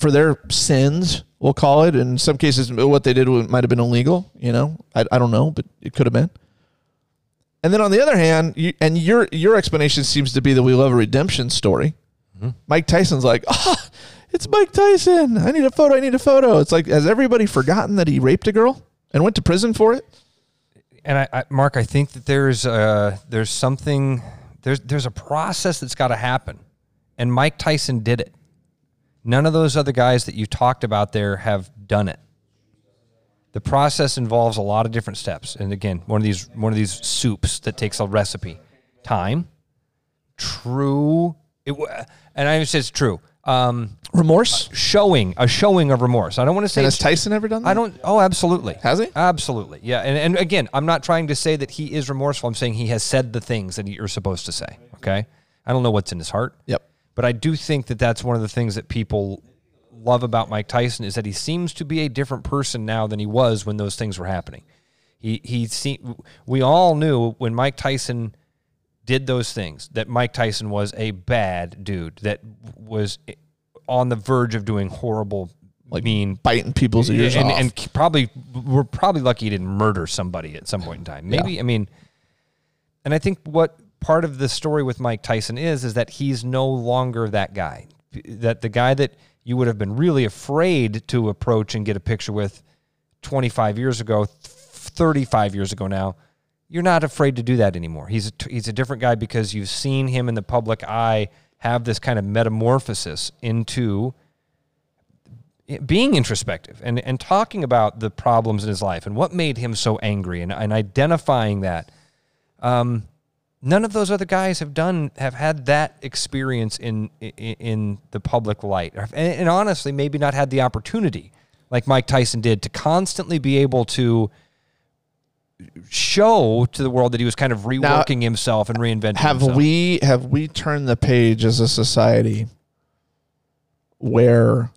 for their sins, we'll call it. In some cases, what they did might have been illegal. You know, I, I don't know, but it could have been. And then on the other hand, you, and your your explanation seems to be that we love a redemption story. Mike Tyson's like, <laughs> ah, it's Mike Tyson. I need a photo. I need a photo. It's like, has everybody forgotten that he raped a girl and went to prison for it? and I, I Mark, I think that there's uh there's something there's there's a process that's got to happen, and Mike Tyson did it. None of those other guys that you talked about there have done it. The process involves a lot of different steps, and again, one of these one of these soups that takes a recipe, time, true, it, and I even say it's true. Um, Remorse. showing a showing of remorse. I don't want to say And has Tyson ever done that? I don't. Oh, absolutely. Has he? Absolutely. Yeah. And and again, I'm not trying to say that he is remorseful. I'm saying he has said the things that you're supposed to say. Okay. I don't know what's in his heart. Yep. But I do think that that's one of the things that people love about Mike Tyson is that he seems to be a different person now than he was when those things were happening. He he see, we all knew when Mike Tyson did those things that Mike Tyson was a bad dude that was on the verge of doing horrible Like mean biting people's ears and, off. and probably we're probably lucky he didn't murder somebody at some point in time. Maybe I mean, and I think what part of the story with Mike Tyson is is that he's no longer that guy. That the guy that you would have been really afraid to approach and get a picture with 25 years ago, 35 years ago now, you're not afraid to do that anymore. He's a, he's a different guy because you've seen him in the public eye have this kind of metamorphosis into being introspective and, and talking about the problems in his life and what made him so angry and, and identifying that. Um, none of those other guys have done have had that experience in in, in the public light, and, and honestly, maybe not had the opportunity like Mike Tyson did to constantly be able to show to the world that he was kind of reworking himself and reinventing have himself. we have we turned the page as a society where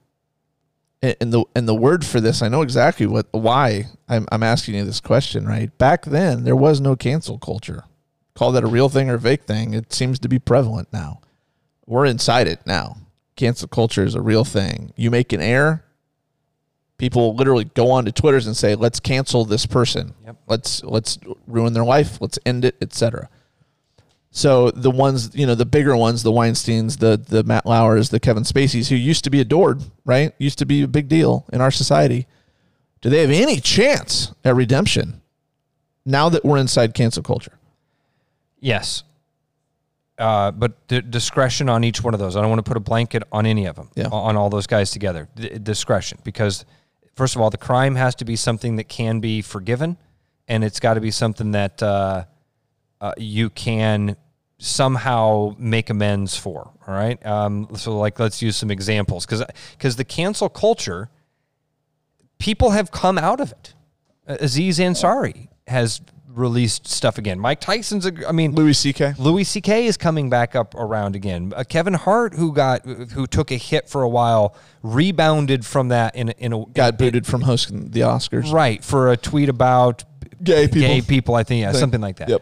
and and the and the word for this I know exactly what why I'm I'm asking you this question right? Back then there was no cancel culture. Call that a real thing or fake thing. It seems to be prevalent now. We're inside it now. Cancel culture is a real thing. You make an error people literally go on to twitters and say let's cancel this person Yep. let's let's ruin their life let's end it etc so the ones, you know, the bigger ones, the Weinsteins, the the Matt Lauers, the Kevin Spaceys, who used to be adored, right? Used to be a big deal in our society. Do they have any chance at redemption now that we're inside cancel culture? Yes. Uh, but d- discretion on each one of those. I don't want to put a blanket on any of them, Yeah. on all those guys together. D- discretion, because first of all, the crime has to be something that can be forgiven, and it's got to be something that uh, uh, you can somehow make amends for. All right. Um, so, like, let's use some examples, because because the cancel culture, people have come out of it. Aziz Ansari has released stuff again. Mike Tyson's, a, I mean, Louis C.K. Louis C.K. is coming back up around again. Uh, Kevin Hart, who got who took a hit for a while, rebounded from that in in a got booted from hosting the Oscars. right for a tweet about Gay people. gay people. I think yeah, Thing. something like that. Yep.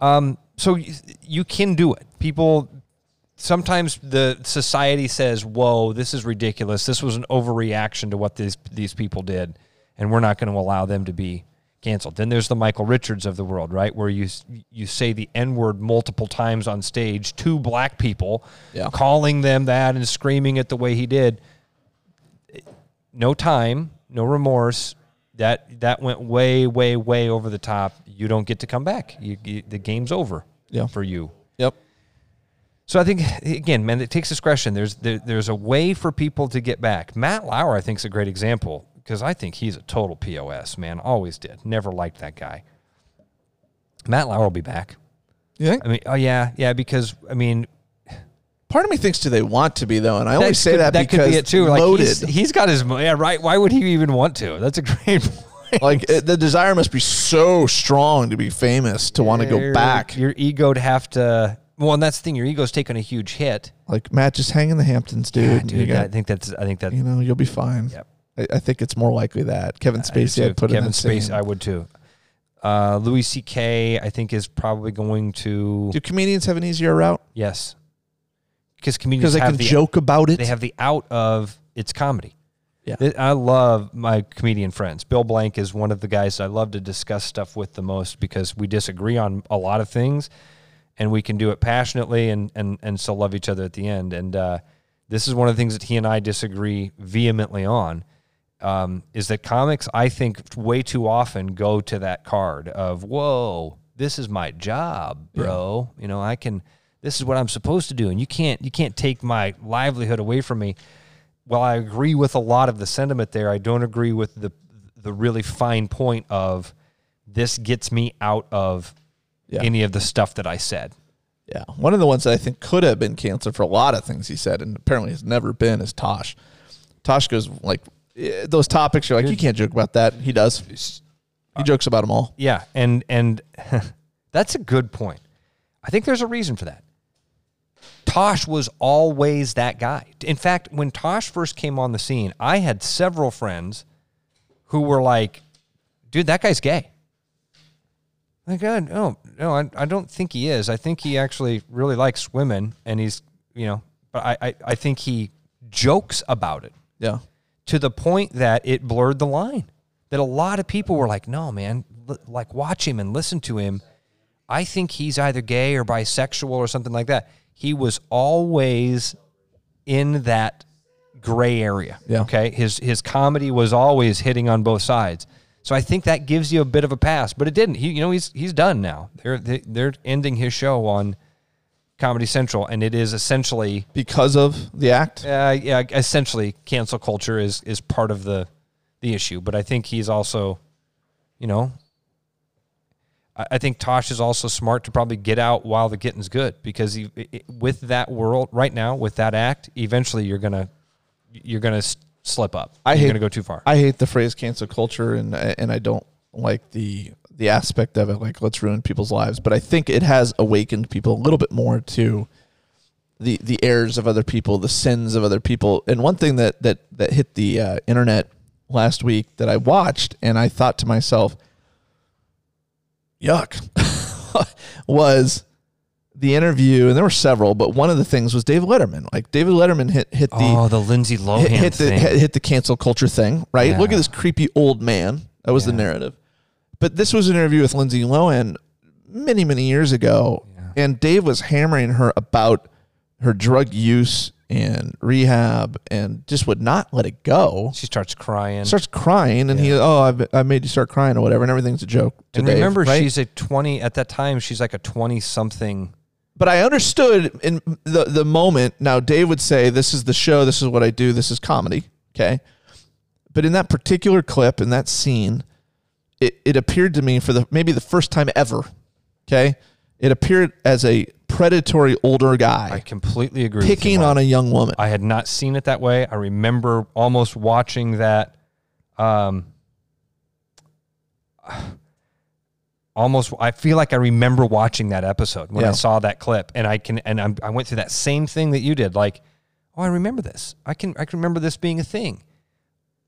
Um, so you, you can do it. People sometimes the society says, "Whoa, this is ridiculous. This was an overreaction to what these these people did, and we're not going to allow them to be canceled." Then there's the Michael Richards of the world, right, where you you say the N word multiple times on stage to black people, Yeah. calling them that and screaming it the way he did. No time, no remorse. That that went way, way, way over the top. You don't get to come back. You, you, the game's over Yeah. for you. Yep. So I think again, man, it takes discretion. There's there, there's a way for people to get back. Matt Lauer, I think, is a great example because I think he's a total pos man. Always did. Never liked that guy. Matt Lauer will be back. You think? I mean, oh yeah, yeah. Because I mean, Part of me thinks, do they want to be though? And I always say could, that, that because could be it too. Like loaded. he's, he's got his yeah right. Why would he even want to? That's a <laughs> great point. like it, the desire must be so strong to be famous to want to go back. Your ego to have to. Well, and that's the thing. Your ego's taking a huge hit. Like Matt, just hang in the Hamptons, dude. Yeah, dude, got- I think that's. I think that. you know, you'll be fine. Yep. I, I think it's more likely that Kevin Spacey. I'd put Kevin in Spacey. scene. I would too. Uh, Louis C.K. I think is probably going to Do comedians have an easier route yes, because comedians because they have can the joke about it? they have the out of it's comedy. Yeah. I love my comedian friends. Bill Blank is one of the guys I love to discuss stuff with the most because we disagree on a lot of things, and we can do it passionately and and and still love each other at the end. And uh, this is one of the things that he and I disagree vehemently on. Um, is that comics? I think way too often go to that card of "Whoa, this is my job, bro. You know, I can. This is what I'm supposed to do, and you can't. You can't take my livelihood away from me." Well, I agree with a lot of the sentiment there, I don't agree with the the really fine point of this gets me out of Yeah. any of the stuff that I said. Yeah, one of the ones that I think could have been canceled for a lot of things he said, and apparently has never been, is Tosh. Tosh goes like those topics. You're like, you can't joke about that. He does. He jokes about them all. Yeah, and and <laughs> that's a good point. I think there's a reason for that. Tosh was always that guy. In fact, when Tosh first came on the scene, I had several friends who were like, "Dude, that guy's gay." Like, God, no, no, I, I don't think he is. I think he actually really likes women, and he's, you know, but I, I, I think he jokes about it Yeah, to the point that it blurred the line. That a lot of people were like, "No, man, l- like watch him and listen to him. I think he's either gay or bisexual or something like that." He was always in that gray area. Yeah. Okay. His his comedy was always hitting on both sides. So I think that gives you a bit of a pass, but it didn't. He, you know, he's he's done now. They're they, they're ending his show on Comedy Central, and it is essentially because of the act. uh, yeah, essentially, cancel culture is is part of the the issue. But I think he's also, you know, I, I think Tosh is also smart to probably get out while the getting's good because he, i- i- with that world right now, with that act, eventually you're gonna you're gonna slip up. I you're hate- gonna go too far. I hate the phrase cancel culture, and and I don't like the the aspect of it. Like let's ruin people's lives, but I think it has awakened people a little bit more to the the errors of other people, the sins of other people. And one thing that that that hit the uh, internet last week that I watched, and I thought to myself, "Yuck," <laughs> was the interview, and there were several, but one of the things was David Letterman. Like David Letterman hit hit the oh, the Lindsay Lohan hit, hit the hit, the cancel culture thing, right? Yeah. Look at this creepy old man. That was the narrative. But this was an interview with Lindsay Lohan many many years ago, and Dave was hammering her about her drug use and rehab, and just would not let it go. she starts crying. Starts crying, and he, oh, I've, I made you start crying or whatever, and everything's a joke. And Dave, remember, right? she's a twenty at that time. She's like a twenty something. but I understood in the the moment. Now Dave would say, "This is the show. This is what I do. This is comedy." Okay, but in that particular clip, in that scene, it it appeared to me for the maybe the first time ever. Okay, it appeared as a predatory older guy. I completely agree. with you, picking on a young woman. I had not seen it that way. I remember almost watching that. Um, almost, I feel like I remember watching that episode when I saw that clip, and I can, and I'm, I went through that same thing that you did. Like, oh, I remember this. I can, I can remember this being a thing.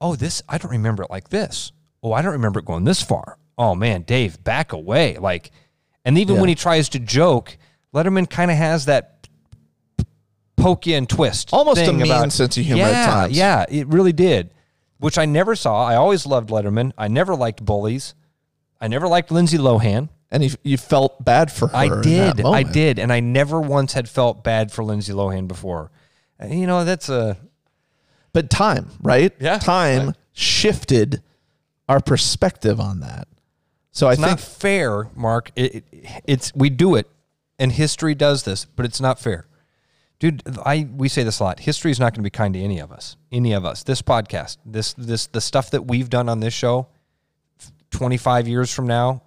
Oh, this, I don't remember it like this. Oh, I don't remember it going this far. Oh man, Dave, back away. Like, and even Yeah. when he tries to joke, Letterman kind of has that poke you and twist. Almost a mean about, sense of humor at yeah, times. Yeah, it really did. Which I never saw. I always loved Letterman. I never liked bullies. I never liked Lindsay Lohan. and you, you felt bad for her. I did. I did. And I never once had felt bad for Lindsay Lohan before. You know, that's a But time, right? Yeah. time shifted our perspective on that. So I it's think not fair, Mark. It, it, it's we do it, and history does this, but it's not fair. dude i we say this a lot history is not going to be kind to any of us any of us this podcast this this the stuff that we've done on this show 25 years from now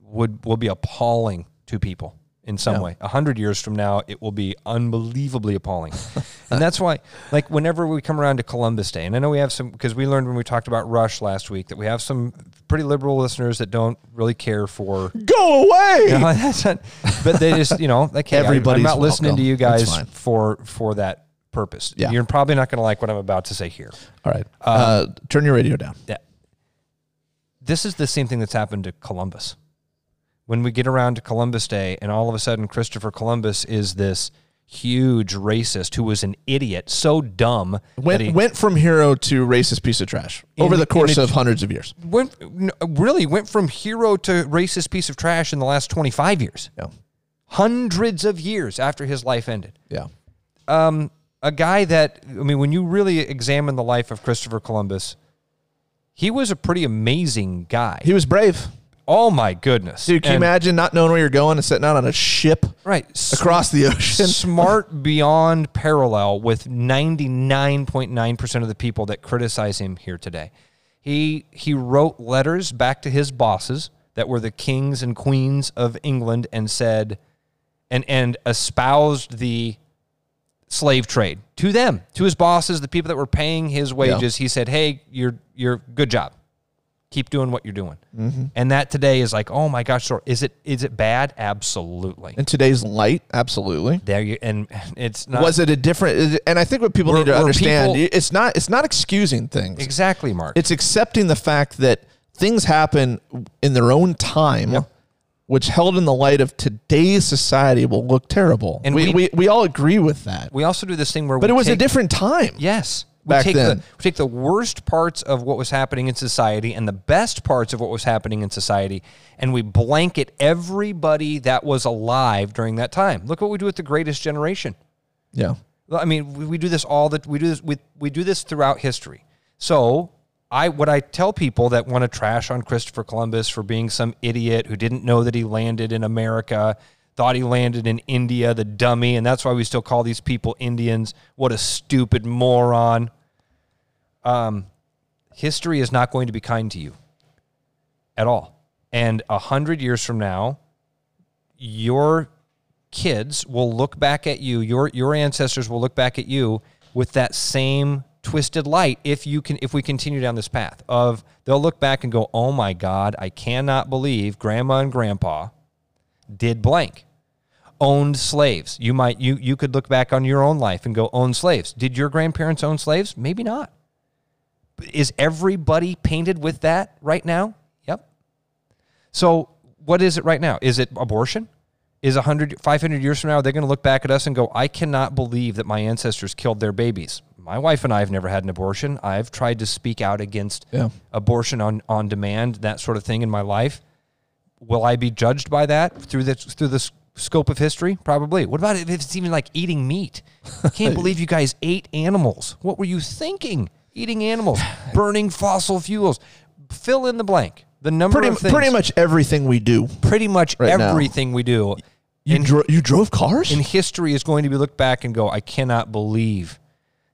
would will be appalling to people in some Yeah. way 100 years from now it will be unbelievably appalling <laughs> and that's why like whenever we come around to columbus day and i know we have some because we learned when we talked about rush last week that we have some pretty liberal listeners that don't really care for Go away. <laughs> no, that's not, but they just, you know, like, hey, I- I'm Everybody's not listening welcome. to you guys for for that purpose. Yeah. You're probably not going to like what I'm about to say here. All right. uh, turn your radio down. That this is the same thing that's happened to Columbus. When we get around to Columbus Day, and all of a sudden Christopher Columbus is this huge racist who was an idiot, so dumb Went that he went from hero to racist piece of trash over the- course of hundreds of years. went really went from hero to racist piece of trash in the last 25 years, Yeah. hundreds of years after his life ended. Yeah. um, a guy that I mean, when you really examine the life of Christopher Columbus, he was a pretty amazing guy. He was brave. Oh my goodness, Dude, can you imagine not knowing where you're going and sitting out on a ship Right, across the ocean? <laughs> smart beyond parallel with ninety nine point nine percent of the people that criticize him here today. He he wrote letters back to his bosses that were the kings and queens of England and said, and and espoused the slave trade to them, to his bosses, the people that were paying his wages. He said, "Hey, you're you're good job. Keep doing what you're doing." Mm-hmm. And that today is like, oh my gosh, so is it is it bad? Absolutely. In today's light, absolutely. There you and it's not was it a different? And I think what people Were- need to understand, people- it's not it's not excusing things. exactly, Mark. It's accepting the fact that things happen in their own time, Yep. which held in the light of today's society will look terrible. And we, we- we, we all agree with that. we also do this thing where, But it was a different time. Yes. We take then. The, we take the worst parts of what was happening in society and the best parts of what was happening in society, and we blanket everybody that was alive during that time. Look what we do with the greatest generation. Yeah. I mean, we, we do this all that we do this we, we do this throughout history. So I what I tell people that want to trash on Christopher Columbus for being some idiot who didn't know that he landed in America, thought he landed in India, the dummy, and that's why we still call these people Indians. What a stupid moron. Um, history is not going to be kind to you at all. And a hundred years from now, your kids will look back at you your your ancestors will look back at you with that same twisted light if you can if we continue down this path of they'll look back and go oh my god i cannot believe grandma and grandpa did blank owned slaves you might you you could look back on your own life and go own slaves did your grandparents own slaves maybe not is everybody painted with that right now yep so what is it right now? Is it abortion? Is 100, 500 years from now, they're going to look back at us and go, I cannot believe that my ancestors killed their babies. My wife and I have never had an abortion. I've tried to speak out against Yeah. abortion on, on demand, that sort of thing in my life. Will I be judged by that through the, through the scope of history? Probably. What about if it's even like eating meat? I can't <laughs> believe you guys ate animals. What were you thinking? Eating animals, <sighs> burning fossil fuels. Fill in the blank. The number Pretty, of things pretty much everything we do. pretty much Right now. everything we do You, in, dro- you drove cars? in history is going to be looked back and go, I cannot believe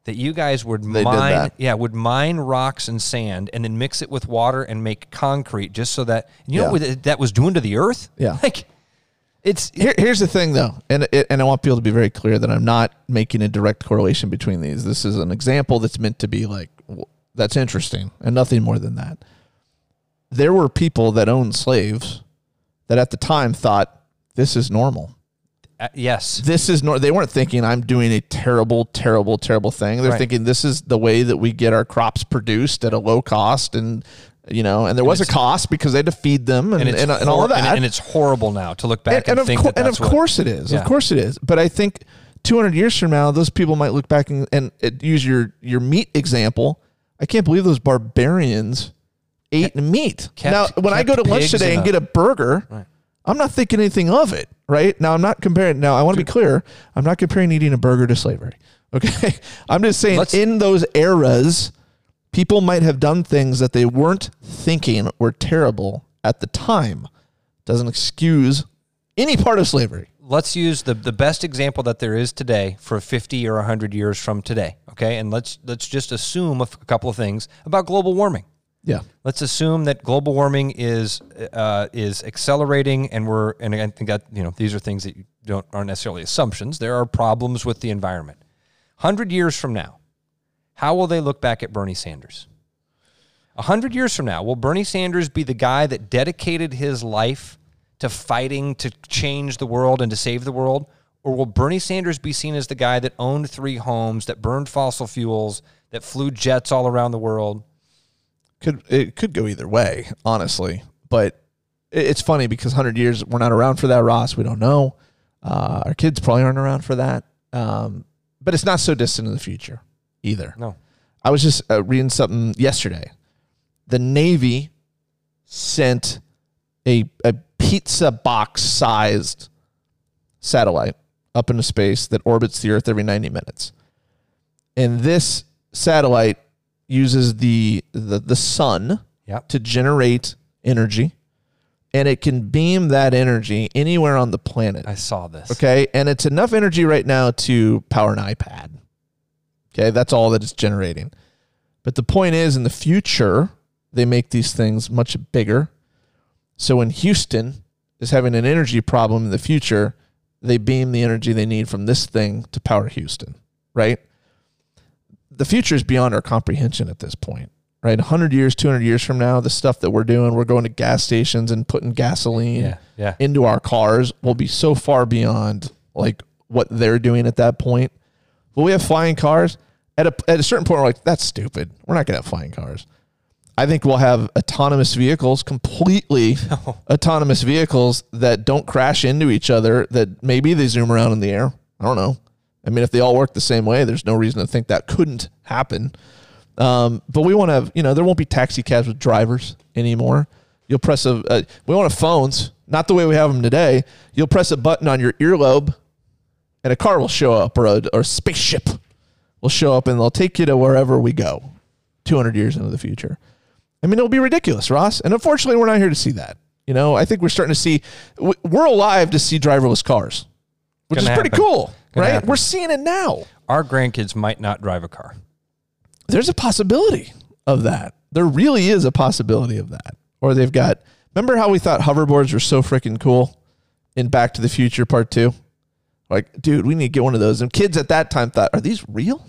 that you guys would They mine yeah, would mine rocks and sand and then mix it with water and make concrete just so that you know what that- that was doing to the earth? Yeah. <laughs> Like it's Here, here's the thing, though, and it, and I want people to be very clear that I'm not making a direct correlation between these. This is an example that's meant to be like that's interesting, and nothing more than that. There were people that owned slaves that at the time thought this is normal. Uh, yes. This is nor. They weren't thinking I'm doing a terrible, terrible, terrible thing. They're Right. thinking this is the way that we get our crops produced at a low cost, and you know, and there was a cost because they had to feed them and, and, it's and, all of hor- and- that. And, it's horrible now to look back and, and, of, think cour- that and of what- course it is. Yeah. Of course it is. But I think 200 years from now, those people might look back and, and use your your meat example. I can't believe those barbarians ate meat. kept- now, when I go to lunch today and a- get a burger, I'm not thinking anything of it. Right now, I'm not comparing. Now, I want to be clear. I'm not comparing eating a burger to slavery. <laughs> Okay, I'm just saying Let's- in those eras, people might have done things that they weren't thinking were terrible at the time. Doesn't excuse any part of slavery. let's use the the best example that there is today for 50 or 100 years from today. Okay, and let's let's just assume a, f- a couple of things about global warming. Yeah. Let's assume that global warming is uh, is accelerating, and we're and I think that you know these are things that you don't aren't necessarily assumptions. There are problems with the environment. Hundred years from now, how will they look back at Bernie Sanders? Hundred years from now, will Bernie Sanders be the guy that dedicated his life to fighting to change the world and to save the world, or will Bernie Sanders be seen as the guy that owned three homes, that burned fossil fuels, that flew jets all around the world? Could it could go either way, honestly. But it's funny because 100 years we're not around for that, Ross. We don't know. Uh, our kids probably aren't around for that. Um, but it's not so distant in the future either. No. I was just uh, reading something yesterday. The Navy sent a, a pizza box sized satellite up into space that orbits the Earth every 90 minutes. And this satellite uses the, the, the sun Yep. to generate energy, and it can beam that energy anywhere on the planet. I saw this. Okay. And it's enough energy right now to power an iPad. Okay. That's all that it's generating. But the point is, in the future, they make these things much bigger. So when Houston is having an energy problem in the future, they beam the energy they need from this thing to power Houston, right? The future is beyond our comprehension at this point, right? 100 years, 200 years from now, the stuff that we're doing, we're going to gas stations and putting gasoline Yeah. Yeah. into our cars will be so far beyond like what they're doing at that point. But we have flying cars? At a, at a certain point, we're like, that's stupid. We're not going to have flying cars. I think we'll have autonomous vehicles, completely <laughs> autonomous vehicles that don't crash into each other, that maybe they zoom around in the air. I don't know. I mean, if they all work the same way, there's no reason to think that couldn't happen. Um, but we want to have, you know, there won't be taxi cabs with drivers anymore. You'll press a, uh, we want to phones, not the way we have them today. You'll press a button on your earlobe and a car will show up or a, or a spaceship will show up and they'll take you to wherever we go 200 years into the future. I mean, it'll be ridiculous, Ross. And unfortunately, we're not here to see that. You know, I think we're starting to see, we're alive to see driverless cars, which Gonna is pretty happen. cool, right? happen. We're seeing it now. Our grandkids might not drive a car. there's a possibility of that. There really is a possibility of that. Or they've got, remember how we thought hoverboards were so freaking cool in Back to the Future Part 2? Like, dude, we need to get one of those. And kids at that time thought, are these real?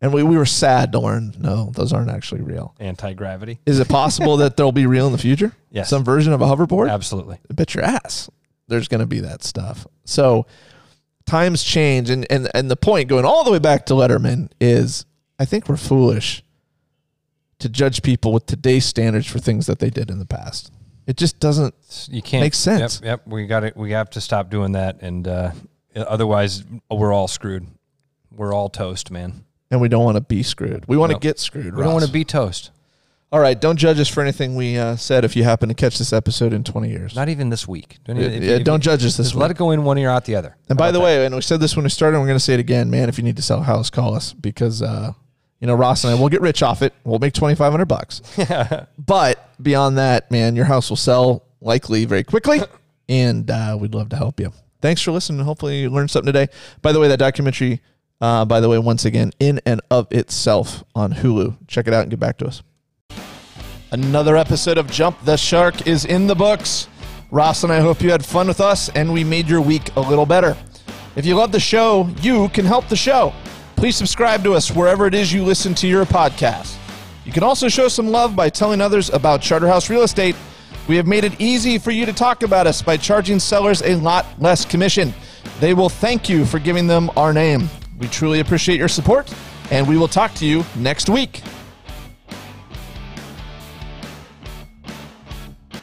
And we, we were sad to learn, no, those aren't actually real. Anti gravity. Is it possible that they'll be real in the future? <laughs> Yes. Some version of a hoverboard? Absolutely. bet your ass there's going to be that stuff. So times change, and and and the point going all the way back to Letterman is I think we're foolish to judge people with today's standards for things that they did in the past. It just doesn't. You can't Makes sense. Yep, yep. We got it. We have to stop doing that, and uh, otherwise, we're all screwed. We're all toast, man. And we don't want to be screwed. We want to Nope. get screwed. We don't want to be toast. All right, don't judge us for anything we uh, said. If you happen to catch this episode in 20 years, Not even this week. Don't, Yeah, if- yeah, if- don't judge us this Just let it go in one ear, out the other. And How by the about way, and we said this when we started, and we're going to say it again, man. If you need to sell a house, call us because uh, you know Ross and I will get rich off it. We'll make twenty five hundred bucks. <laughs> but beyond that, man, your house will sell likely very quickly, <laughs> and uh, we'd love to help you. Thanks for listening. Hopefully, you learned something today. By the way, that documentary, uh, by the way, once again, in and of itself on Hulu. Check it out and get back to us. Another episode of Jump the Shark is in the books. Ross and I hope you had fun with us and we made your week a little better. If you love the show, you can help the show. Please subscribe to us wherever it is you listen to your podcast. You can also show some love by telling others about Charterhouse Real Estate. We have made it easy for you to talk about us by charging sellers a lot less commission. They will thank you for giving them our name. We truly appreciate your support, and we will talk to you next week.